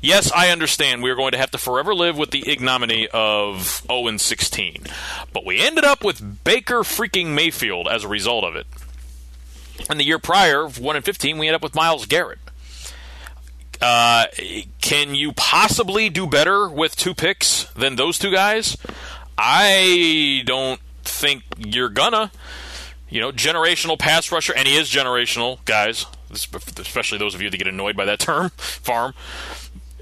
Yes, I understand we are going to have to forever live with the ignominy of 0 16, but we ended up with Baker freaking Mayfield as a result of it. And the year prior, 1 and 15, we ended up with Myles Garrett. Uh, can you possibly do better with two picks than those two guys? I don't think you're gonna you know, generational pass rusher, and he is generational, guys. Especially those of you that get annoyed by that term, farm.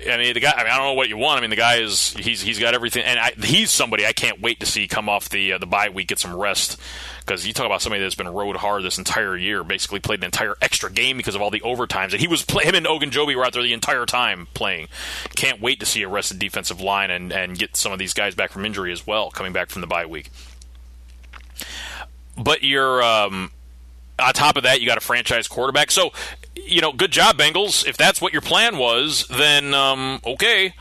I mean, the guy. I mean, I don't know what you want. I mean, the guy is he's he's got everything, and I, he's somebody I can't wait to see come off the uh, the bye week, get some rest. Because you talk about somebody that's been rode hard this entire year, basically played an entire extra game because of all the overtimes, and he was play, him and Ogunjobi were out there the entire time playing. Can't wait to see a rested defensive line and and get some of these guys back from injury as well, coming back from the bye week but you're um, on top of that, you got a franchise quarterback. So, you know, good job, Bengals. If that's what your plan was, then um, okay.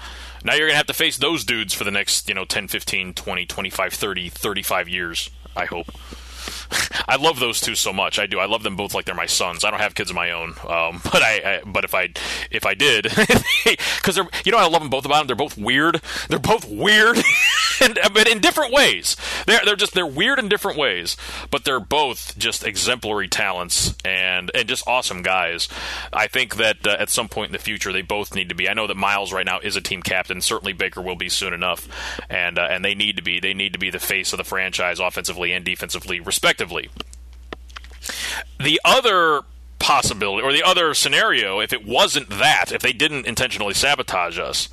Now you're going to have to face those dudes for the next, you know, 10, 15, 20, 25, 30, 35 years, I hope. I love those two so much. I do. I love them both like they're my sons. I don't have kids of my own, um, but I, I, But if I, if I did, because they're, you know, I love them both about them. They're both weird. They're both weird, and but in different ways. They're they're just they're weird in different ways, but they're both just exemplary talents and and just awesome guys. I think that uh, at some point in the future they both need to be. I know that Myles right now is a team captain. Certainly Baker will be soon enough, and uh, and they need to be. They need to be the face of the franchise offensively and defensively, respectively respectively. The other possibility, or the other scenario, if it wasn't that, if they didn't intentionally sabotage us,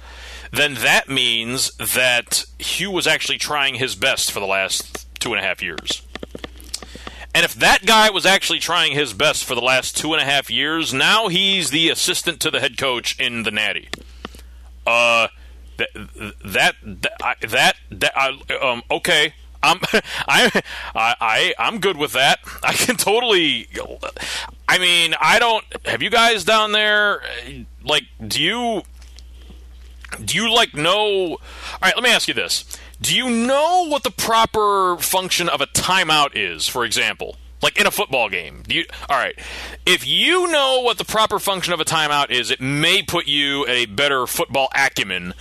then that means that Hue was actually trying his best for the last two and a half years. And if that guy was actually trying his best for the last two and a half years, now he's the assistant to the head coach in the Natty. Uh, that that that, that, that um, okay, I'm I I I'm good with that. I can totally. I mean, I don't. Have you guys down there? Like, do you do you like know? All right, let me ask you this: Do you know what the proper function of a timeout is? For example, like in a football game. Do You, all right. If you know what the proper function of a timeout is, it may put you a better football acumen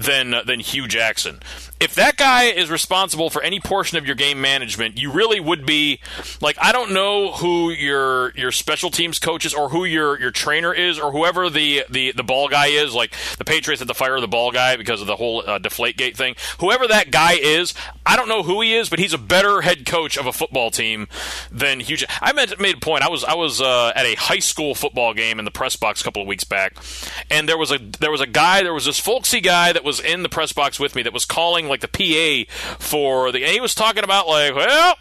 than than Hue Jackson. If that guy is responsible for any portion of your game management, you really would be like I don't know who your your special teams coach is or who your your trainer is or whoever the the the ball guy is. Like the Patriots had to fire the ball guy because of the whole uh, deflate gate thing. Whoever that guy is, I don't know who he is, but he's a better head coach of a football team than Hue. I made a point. I was I was uh, at a high school football game in the press box a couple of weeks back, and there was a there was a guy there was this folksy guy that was in the press box with me that was calling like the PA for the. And he was talking about like, well,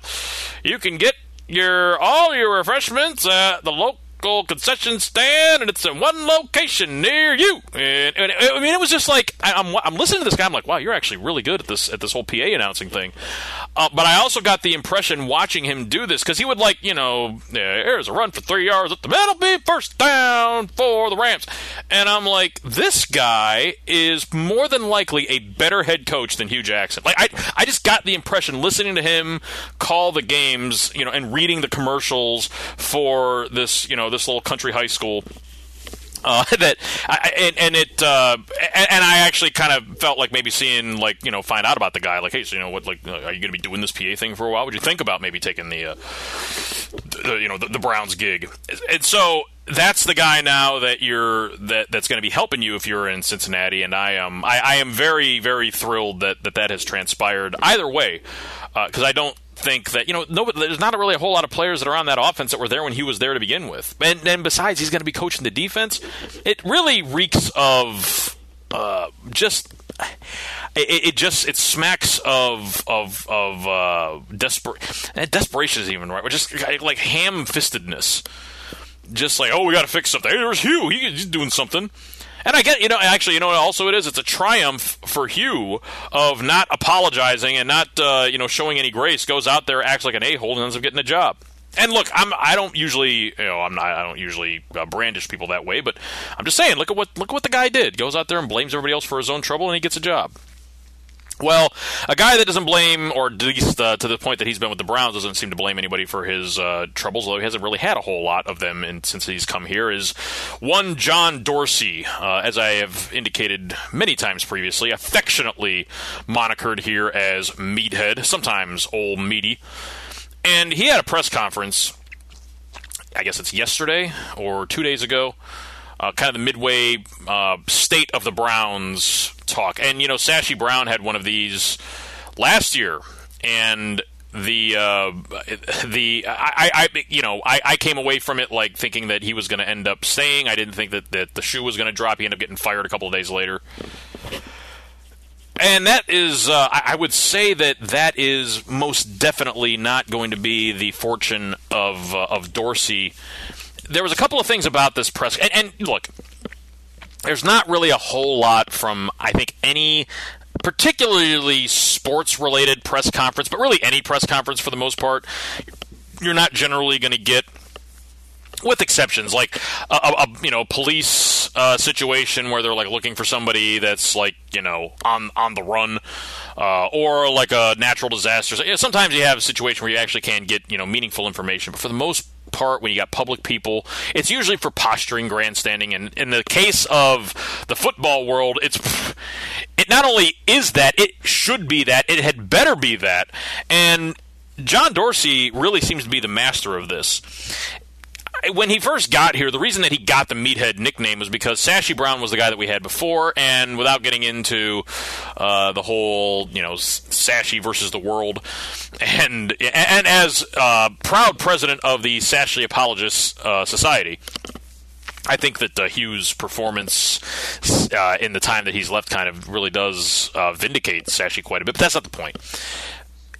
you can get your all your refreshments at the local local concession stand, and it's in one location near you. And, and I mean, it was just like I, am I'm, I'm listening to this guy. I'm like, wow, you're actually really good at this at this whole PA announcing thing. Uh, but I also got the impression watching him do this because he would like, you know, yeah, here's a run for three yards up the middle, be first down for the Rams, and I'm like, this guy is more than likely a better head coach than Hue Jackson. Like I, I just got the impression listening to him call the games, you know, and reading the commercials for this, you know, this little country high school. Uh, that I, and, and it uh, and, and, I actually kind of felt like maybe seeing like you know find out about the guy like hey so you know what like uh, are you going to be doing this PA thing for a while? Would you think about maybe taking the, uh, the you know the, the, Browns gig? And so that's the guy now that you're that that's going to be helping you if you're in Cincinnati. And I am I, I am very very thrilled that that that has transpired either way because uh, I don't think that you know no, there's not really a whole lot of players that are on that offense that were there when he was there to begin with. And then besides, he's going to be coaching the defense. It really reeks of uh, just. It, it, just it smacks of of of uh, desperate eh, desperation is even right, but just like ham fistedness. Just like oh, we got to fix something. Hey, there's Hue. he's doing something. And I get, you know, actually, you know what also it is? It's a triumph for Hue of not apologizing and not, uh, you know, showing any grace. Goes out there, acts like an a-hole, and ends up getting a job. And look, I'm I don't usually you know I'm not I don't usually uh, brandish people that way, but I'm just saying look at what look at what the guy did. Goes out there and blames everybody else for his own trouble, and he gets a job. Well, a guy that doesn't blame, or at least uh, to the point that he's been with the Browns, doesn't seem to blame anybody for his uh, troubles, although he hasn't really had a whole lot of them in, since he's come here, is one John Dorsey, uh, as I have indicated many times previously, affectionately monikered here as Meathead, sometimes Old Meaty. And he had a press conference, I guess it's yesterday or two days ago, uh, kind of the midway uh, state of the Browns talk. And you know, Sashi Brown had one of these last year, and the uh, the I, I you know I, I came away from it like thinking that he was going to end up staying. I didn't think that, that the shoe was going to drop. He ended up getting fired a couple of days later. And that is, uh, I would say that that is most definitely not going to be the fortune of uh, of Dorsey there was a couple of things about this press, and, and look, there's not really a whole lot from I think any particularly sports related press conference, but really any press conference for the most part, you're not generally going to get with exceptions like a, a, you know police uh, situation where they're like looking for somebody that's like you know on on the run uh, or like a natural disaster. So, you know, sometimes you have a situation where you actually can get you know meaningful information but for the most part when you got public people. It's usually for posturing, grandstanding, and in the case of the football world, it's it not only is that, it should be that, it had better be that, and John Dorsey really seems to be the master of this when he first got here, the reason that he got the meathead nickname was because Sashi Brown was the guy that we had before, and without getting into uh, the whole, you know, Sashi versus the world, and and as uh, proud president of the Sashi Apologists uh, Society. I think that uh, Hue's performance uh, in the time that he's left kind of really does uh, vindicate Sashi quite a bit, but that's not the point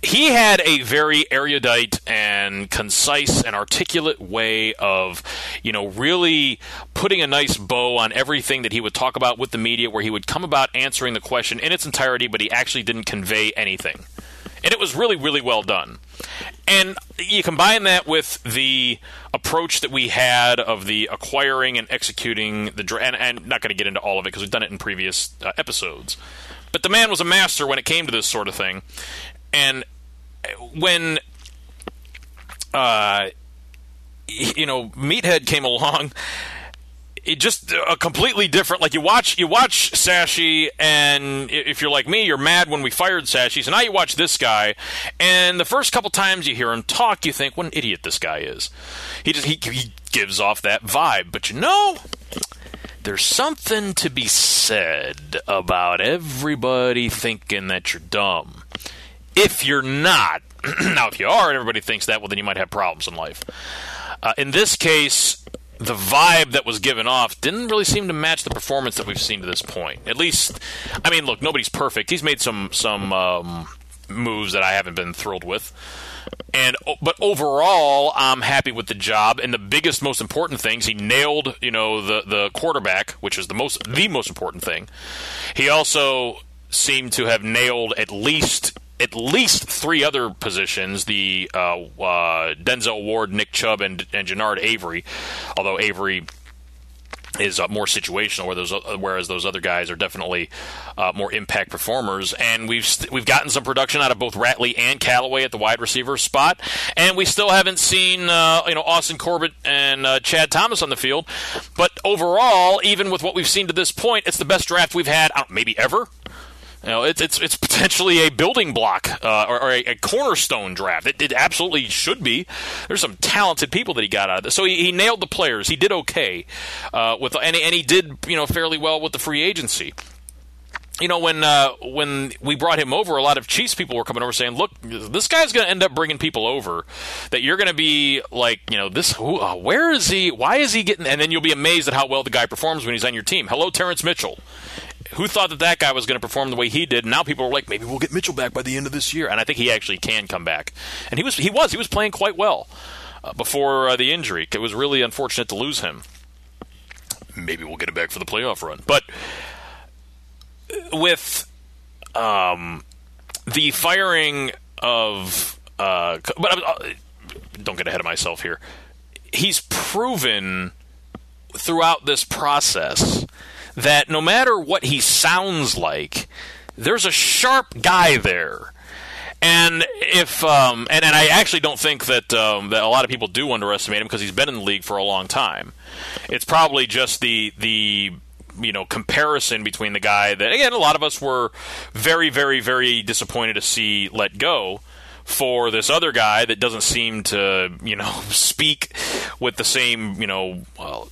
he had a very erudite and concise and articulate way of, you know, really putting a nice bow on everything that he would talk about with the media, where he would come about answering the question in its entirety, but he actually didn't convey anything. And it was really, really well done. And you combine that with the approach that we had of the acquiring and executing the draft, and, and not going to get into all of it because we've done it in previous uh, episodes. But the man was a master when it came to this sort of thing. And when uh, you know Meathead came along, it just a completely different. Like you watch you watch Sashi, and if you're like me, you're mad when we fired Sashi. So now you watch this guy, and the first couple times you hear him talk, you think, what an idiot this guy is. He just he, he gives off that vibe. But you know, there's something to be said about everybody thinking that you're dumb. If you're not, now if you are, and everybody thinks that, well, then you might have problems in life. Uh, in this case, the vibe that was given off didn't really seem to match the performance that we've seen to this point. At least, I mean, look, nobody's perfect. He's made some some um, moves that I haven't been thrilled with. And but overall, I'm happy with the job. And the biggest, most important things, he nailed. You know, the the quarterback, which is the most the most important thing. He also seemed to have nailed at least at least three other positions: the uh, uh, Denzel Ward, Nick Chubb, and, and Genard Avery. Although Avery is uh, more situational, where those, uh, whereas those other guys are definitely uh, more impact performers. And we've st- we've gotten some production out of both Ratley and Callaway at the wide receiver spot, and we still haven't seen uh, you know Austin Corbett and uh, Chad Thomas on the field. But overall, even with what we've seen to this point, it's the best draft we've had maybe ever. You know, it's it's it's potentially a building block uh, or, or a, a, cornerstone draft. It, it, absolutely should be. There's some talented people that he got out of this. So he, he nailed the players. He did okay uh, with, and, and he did you know fairly well with the free agency you know, when uh, when we brought him over, a lot of Chiefs people were coming over saying, "Look, this guy's going to end up bringing people over. That you're going to be like, you know, this. Who, uh, where is he? Why is he getting?" And then you'll be amazed at how well the guy performs when he's on your team. Hello, Terrance Mitchell who thought that that guy was going to perform the way he did? And now people are like, maybe we'll get Mitchell back by the end of this year, and I think he actually can come back. And he was he was he was playing quite well uh, before uh, the injury. It was really unfortunate to lose him. Maybe we'll get him back for the playoff run, but with um, the firing of uh, but uh, don't get ahead of myself here. He's proven throughout this process that no matter what he sounds like, there's a sharp guy there. And if um, and, and I actually don't think that um, that a lot of people do underestimate him because he's been in the league for a long time. It's probably just the the you know comparison between the guy that again a lot of us were very very very disappointed to see let go for this other guy that doesn't seem to you know speak with the same you know well,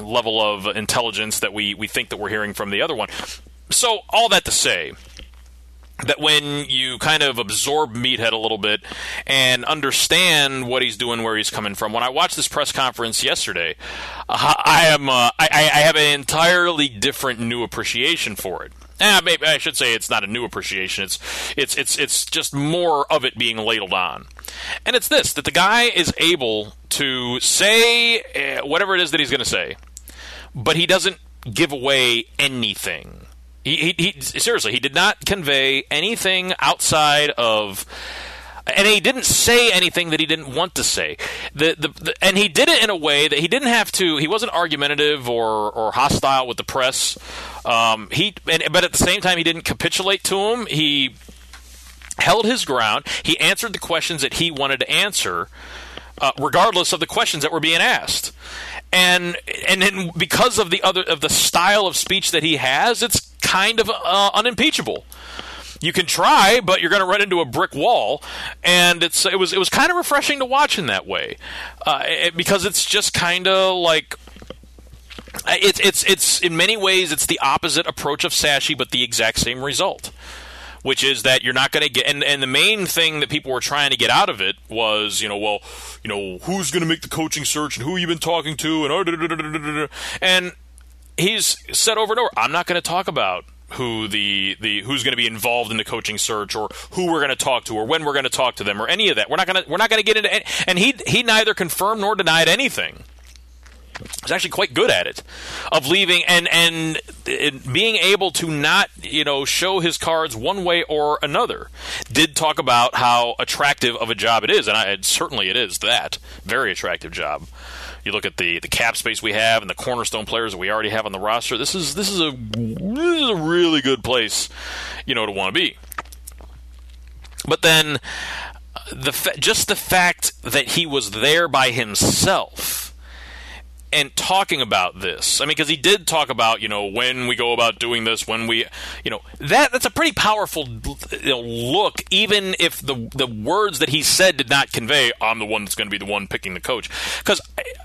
level of intelligence that we, we think that we're hearing from the other one. So, all that to say, that when you kind of absorb Meathead a little bit and understand what he's doing, where he's coming from. When I watched this press conference yesterday, uh, I am uh, I, I, have an entirely different new appreciation for it. Eh, maybe I should say it's not a new appreciation. It's it's it's it's just more of it being ladled on. And it's this that the guy is able to say uh, whatever it is that he's going to say, but he doesn't give away anything. He, he, he, seriously, he did not convey anything outside of and he didn't say anything that he didn't want to say. The, the, the, and he did it in a way that he didn't have to. He wasn't argumentative or, or hostile with the press. Um, he, and, but at the same time, he didn't capitulate to him. He held his ground. He answered the questions that he wanted to answer, uh, regardless of the questions that were being asked. And and then because of the other of the style of speech that he has, it's kind of uh, unimpeachable. You can try, but you're going to run into a brick wall, and it's it was it was kind of refreshing to watch in that way, uh, it, because it's just kind of like it's it's it's in many ways it's the opposite approach of Sashi, but the exact same result which is that you're not going to get and, and the main thing that people were trying to get out of it was you know well you know who's going to make the coaching search and who you've been talking to and and he's said over and over I'm not going to talk about who the, the who's going to be involved in the coaching search or who we're going to talk to or when we're going to talk to them or any of that. We're not going to we're not going to get into any, and he he neither confirmed nor denied anything. He's actually quite good at it of leaving and and being able to not you know show his cards one way or another did talk about how attractive of a job it is and I, certainly it is that. Very attractive job. You look at the the cap space we have and the cornerstone players that we already have on the roster this is this is a this is a really good place you know to want to be. But then uh, the fa- just the fact that he was there by himself and talking about this. I mean, because he did talk about you know when we go about doing this, when we you know that that's a pretty powerful you know, look, even if the the words that he said did not convey, I'm the one that's going to be the one picking the coach. Because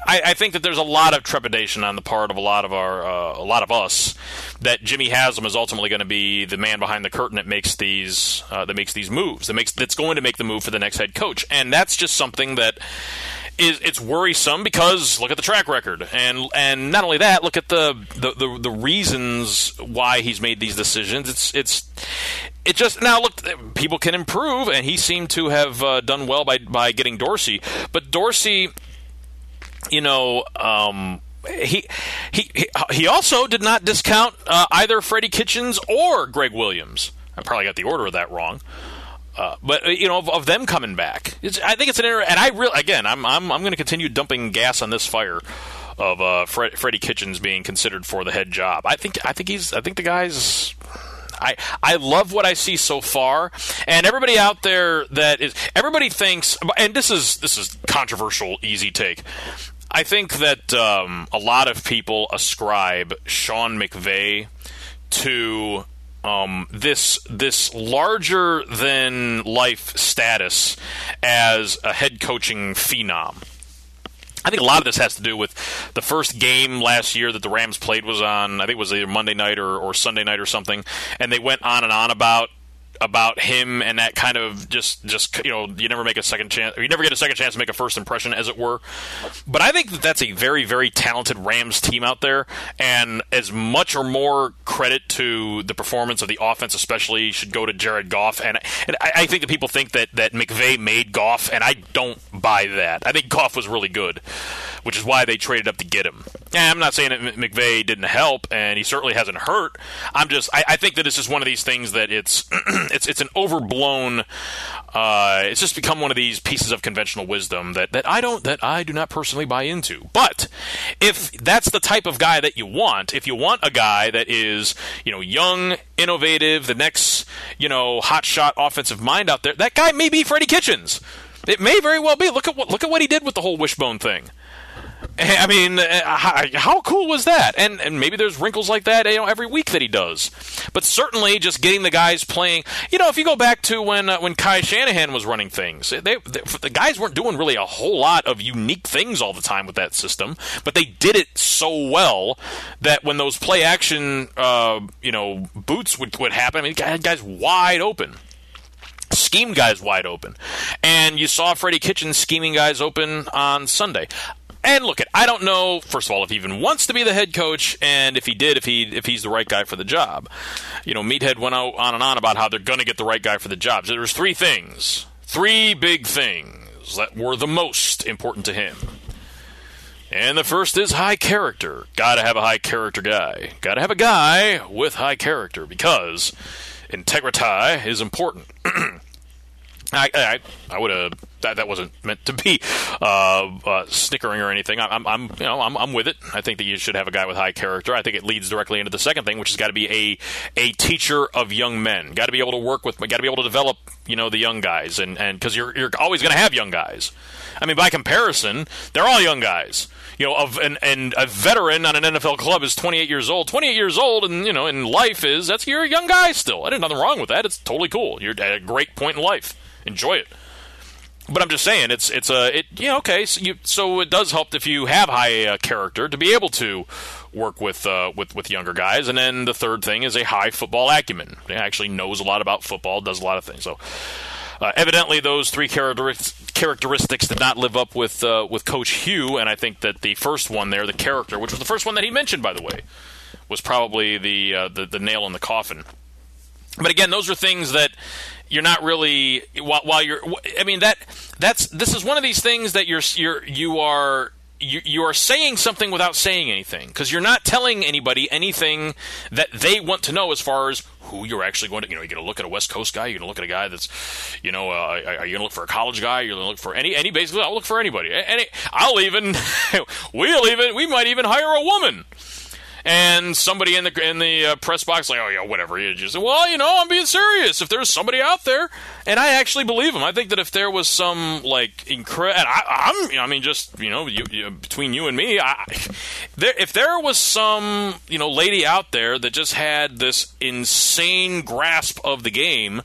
I, I, think that there's a lot of trepidation on the part of a lot of our uh, a lot of us that Jimmy Haslam is ultimately going to be the man behind the curtain that makes these uh, that makes these moves that makes that's going to make the move for the next head coach, and that's just something that is it's worrisome because look at the track record and and not only that look at the the, the, the reasons why he's made these decisions it's it's it just now look people can improve and he seemed to have uh, done well by by getting Dorsey but Dorsey you know um, he, he he also did not discount uh, either Freddie Kitchens or Gregg Williams. I probably got the order of that wrong. Uh, but uh, you know, of, of them coming back, I think it's an. And I really, again, I'm I'm, I'm going to continue dumping gas on this fire of uh, Fred, Freddie Kitchens being considered for the head job. I think I think he's I think the guy's. I, I love what I see so far, and everybody out there that is everybody thinks, and this is this is controversial, easy take. I think that um, a lot of people ascribe Sean McVay to um, this this larger than life status as a head coaching phenom. I think a lot of this has to do with the first game last year that the Rams played was on. I think it was either Monday night or, or Sunday night or something, and they went on and on about about him and that kind of just just you know you never make a second chance you never get a second chance to make a first impression as it were but i think that that's a very very talented rams team out there and as much or more credit to the performance of the offense especially should go to jared goff and, and I, I think that people think that that mcvay made goff and i don't buy that i think goff was really good which is why they traded up to get him yeah, i'm not saying that mcvay didn't help and he certainly hasn't hurt i'm just i, I think that it's just one of these things that it's it's it's an overblown. Uh, it's just become one of these pieces of conventional wisdom that, that I don't that I do not personally buy into. But if that's the type of guy that you want, if you want a guy that is you know young, innovative, the next you know hotshot offensive mind out there, that guy may be Freddie Kitchens. It may very well be. Look at what look at what he did with the whole wishbone thing. I mean, uh, how cool was that? And and maybe there's wrinkles like that, you know, every week that he does. But certainly, just getting the guys playing. You know, if you go back to when uh, when Kyle Shanahan was running things, they, they, the guys weren't doing really a whole lot of unique things all the time with that system, but they did it so well that when those play action, uh, you know, boots would would happen, I mean, guys wide open scheme guys wide open. And you saw Freddie Kitchen scheming guys open on Sunday. And look at I don't know first of all if he even wants to be the head coach and if he did if he if he's the right guy for the job. You know, Meathead went on and on about how they're going to get the right guy for the job. So there's three things, three big things that were the most important to him. And the first is high character. Got to have a high character guy. Got to have a guy with high character because integrity is important. I, I, I would have that, that wasn't meant to be uh, uh, snickering or anything. I'm, I'm, you know, I'm, I'm with it. I think that you should have a guy with high character. I think it leads directly into the second thing, which has got to be a a teacher of young men. Got to be able to work with, got to be able to develop, you know, the young guys, and and because you're you're always going to have young guys. I mean, by comparison, they're all young guys. You know, of and, and a veteran on an NFL club is 28 years old. 28 years old, and you know, in life is that's you're a young guy still. There's nothing wrong with that. It's totally cool. You're at a great point in life. Enjoy it. But I'm just saying, it's it's a it yeah okay. So, you, so it does help if you have high uh, character to be able to work with uh, with with younger guys. And then the third thing is a high football acumen. He actually knows a lot about football, does a lot of things. So uh, evidently, those three characteristics did not live up with uh, with Coach Hue. And I think that the first one there, the character, which was the first one that he mentioned, by the way, was probably the uh, the, the nail in the coffin. But again, those are things that you're not really while, while you're. I mean that that's this is one of these things that you're you're you are you, you are saying something without saying anything because you're not telling anybody anything that they want to know as far as who you're actually going to. You know, you're going to look at a West Coast guy. You're going to look at a guy that's, you know, uh, are you going to look for a college guy? You're going to look for any any basically. I'll look for anybody. Any, I'll even we'll even we might even hire a woman and somebody in the in the uh, press box like, oh yeah, whatever. You just well, you know, I'm being serious. If there's somebody out there, and I actually believe him. I think that if there was some like incredible, I, am I mean, just you know, you, you, between you and me, I, there, if there was some you know lady out there that just had this insane grasp of the game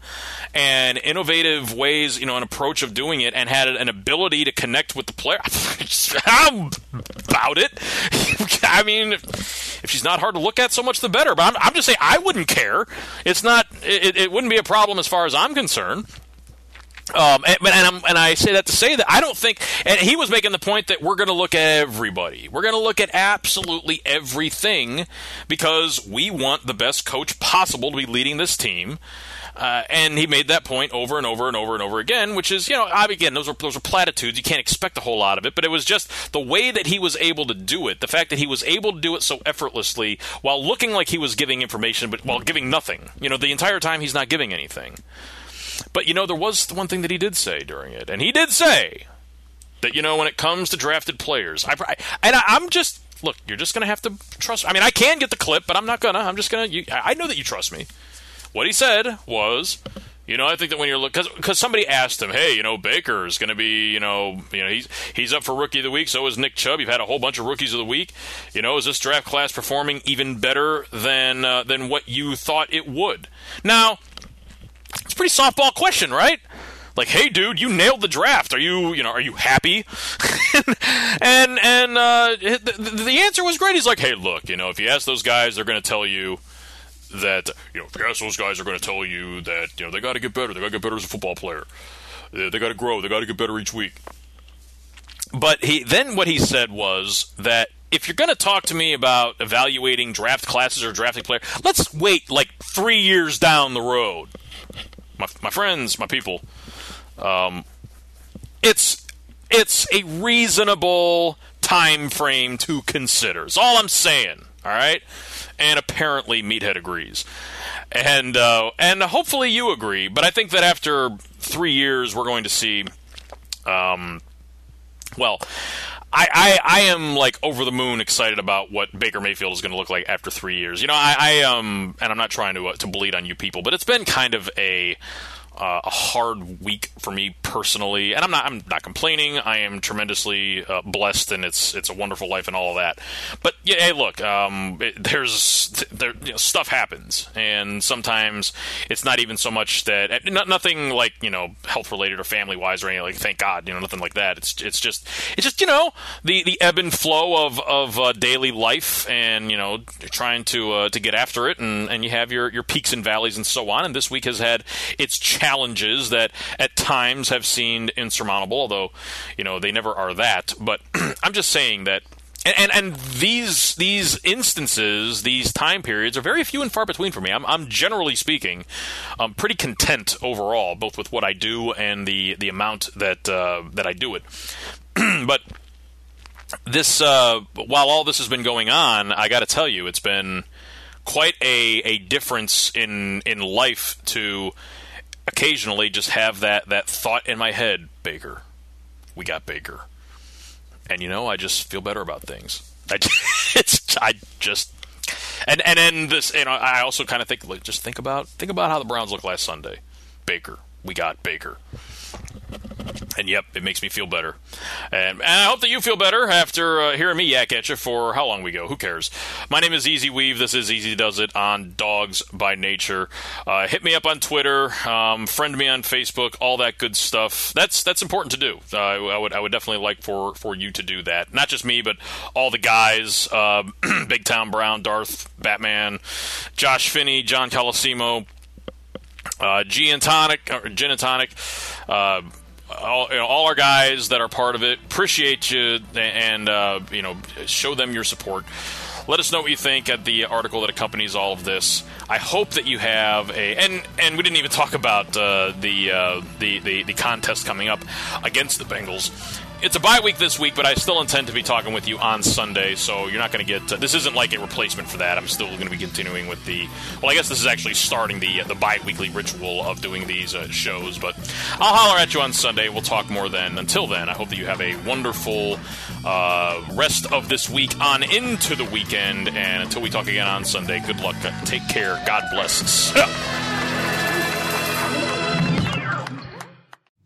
and innovative ways, you know, an approach of doing it, and had an ability to connect with the player, I'm about it. I mean, if she's not hard to look at, so much the better. But I'm, I'm just saying, I wouldn't care. It's not. It, it wouldn't be a problem as far as I'm concerned. Um, and, and, and, i say that to say that I don't think, and he was making the point that we're going to look at everybody. We're going to look at absolutely everything because we want the best coach possible to be leading this team. Uh, and he made that point over and over and over and over again, which is, you know, again, those are those are platitudes. You can't expect a whole lot of it, but it was just the way that he was able to do it, the fact that he was able to do it so effortlessly while looking like he was giving information, but while giving nothing. You know, the entire time he's not giving anything. But you know, there was the one thing that he did say during it, and he did say that you know, when it comes to drafted players, I, I and I, I'm just look, you're just going to have to trust. I mean, I can get the clip, but I'm not gonna. I'm just gonna. You, I know that you trust me. What he said was, you know, I think that when you're looking, because somebody asked him, hey, you know, Baker is going to be, you know, you know, he's he's up for rookie of the week. So is Nick Chubb. You've had a whole bunch of rookies of the week. You know, is this draft class performing even better than uh, than what you thought it would? Now, it's a pretty softball question, right? Like, hey, dude, you nailed the draft. Are you, you know, are you happy? and and uh, the, the answer was great. He's like, hey, look, you know, if you ask those guys, they're going to tell you that you know, yes, those guys are going to tell you that you know they got to get better. They got to get better as a football player. They, they got to grow. They got to get better each week. But he then what he said was that if you're going to talk to me about evaluating draft classes or drafting players, let's wait like three years down the road. My, my friends, my people, um, it's it's a reasonable time frame to consider. Is all I'm saying. All right and apparently Meathead agrees, and uh, and hopefully you agree. But I think that after three years, we're going to see, um, well. I, I, I am like over the moon excited about what Baker Mayfield is going to look like after three years. You know, I, I um, and I'm not trying to uh, to bleed on you people, but it's been kind of a uh, a hard week for me personally, and I'm not I'm not complaining. I am tremendously uh, blessed, and it's it's a wonderful life and all of that. But yeah, hey, look, um, it, there's there you know, stuff happens, and sometimes it's not even so much that not, nothing like you know health related or family wise or anything. Like thank God, you know nothing like that. It's it's just it's just you know the the ebb and flow of of uh, daily life, and you know trying to uh, to get after it, and and you have your your peaks and valleys and so on. And this week has had its challenges that at times have seemed insurmountable, although you know they never are that. But I'm just saying that and, and, and these these instances, these time periods, are very few and far between for me. I'm, I'm generally speaking, I'm pretty content overall, both with what I do and the the amount that uh, that I do it. but this, uh, while all this has been going on, I got to tell you, it's been quite a a difference in in life to occasionally just have that that thought in my head, Baker. We got Baker. And you know, I just feel better about things. I just, I just and and then this you know I also kind of think just think about think about how the Browns looked last Sunday. Baker, we got Baker. And yep, it makes me feel better. And, and I hope that you feel better after uh, hearing me yak at you for how long we go. Who cares? My name is Easy Weave. This is Ez Does It on Dawgs by Nature. Uh, hit me up on Twitter, um, friend me on Facebook, all that good stuff. That's that's important to do. Uh, I would I would definitely like for, for you to do that. Not just me, but all the guys: uh, Big Town Brown, Darth, Batman, Josh Finney, John Colosimo, uh, G and Tonic, Gin and Tonic, uh, all, you know, all, our guys that are part of it. Appreciate you and uh, you know show them your support. Let us know what you think at the article that accompanies all of this. I hope that you have a and and we didn't even talk about uh, the, uh, the, the the contest coming up against the Bengals. It's a bye week this week, but I still intend to be talking with you on Sunday, so you're not going to get. Uh, this isn't like a replacement for that. I'm still going to be continuing with the. Well, I guess this is actually starting the the bi weekly ritual of doing these uh, shows, but I'll holler at you on Sunday. We'll talk more then. Until then, I hope that you have a wonderful uh, rest of this week on into the weekend, and until we talk again on Sunday, good luck. Take care. God bless us.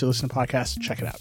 you listen to podcasts, check it out.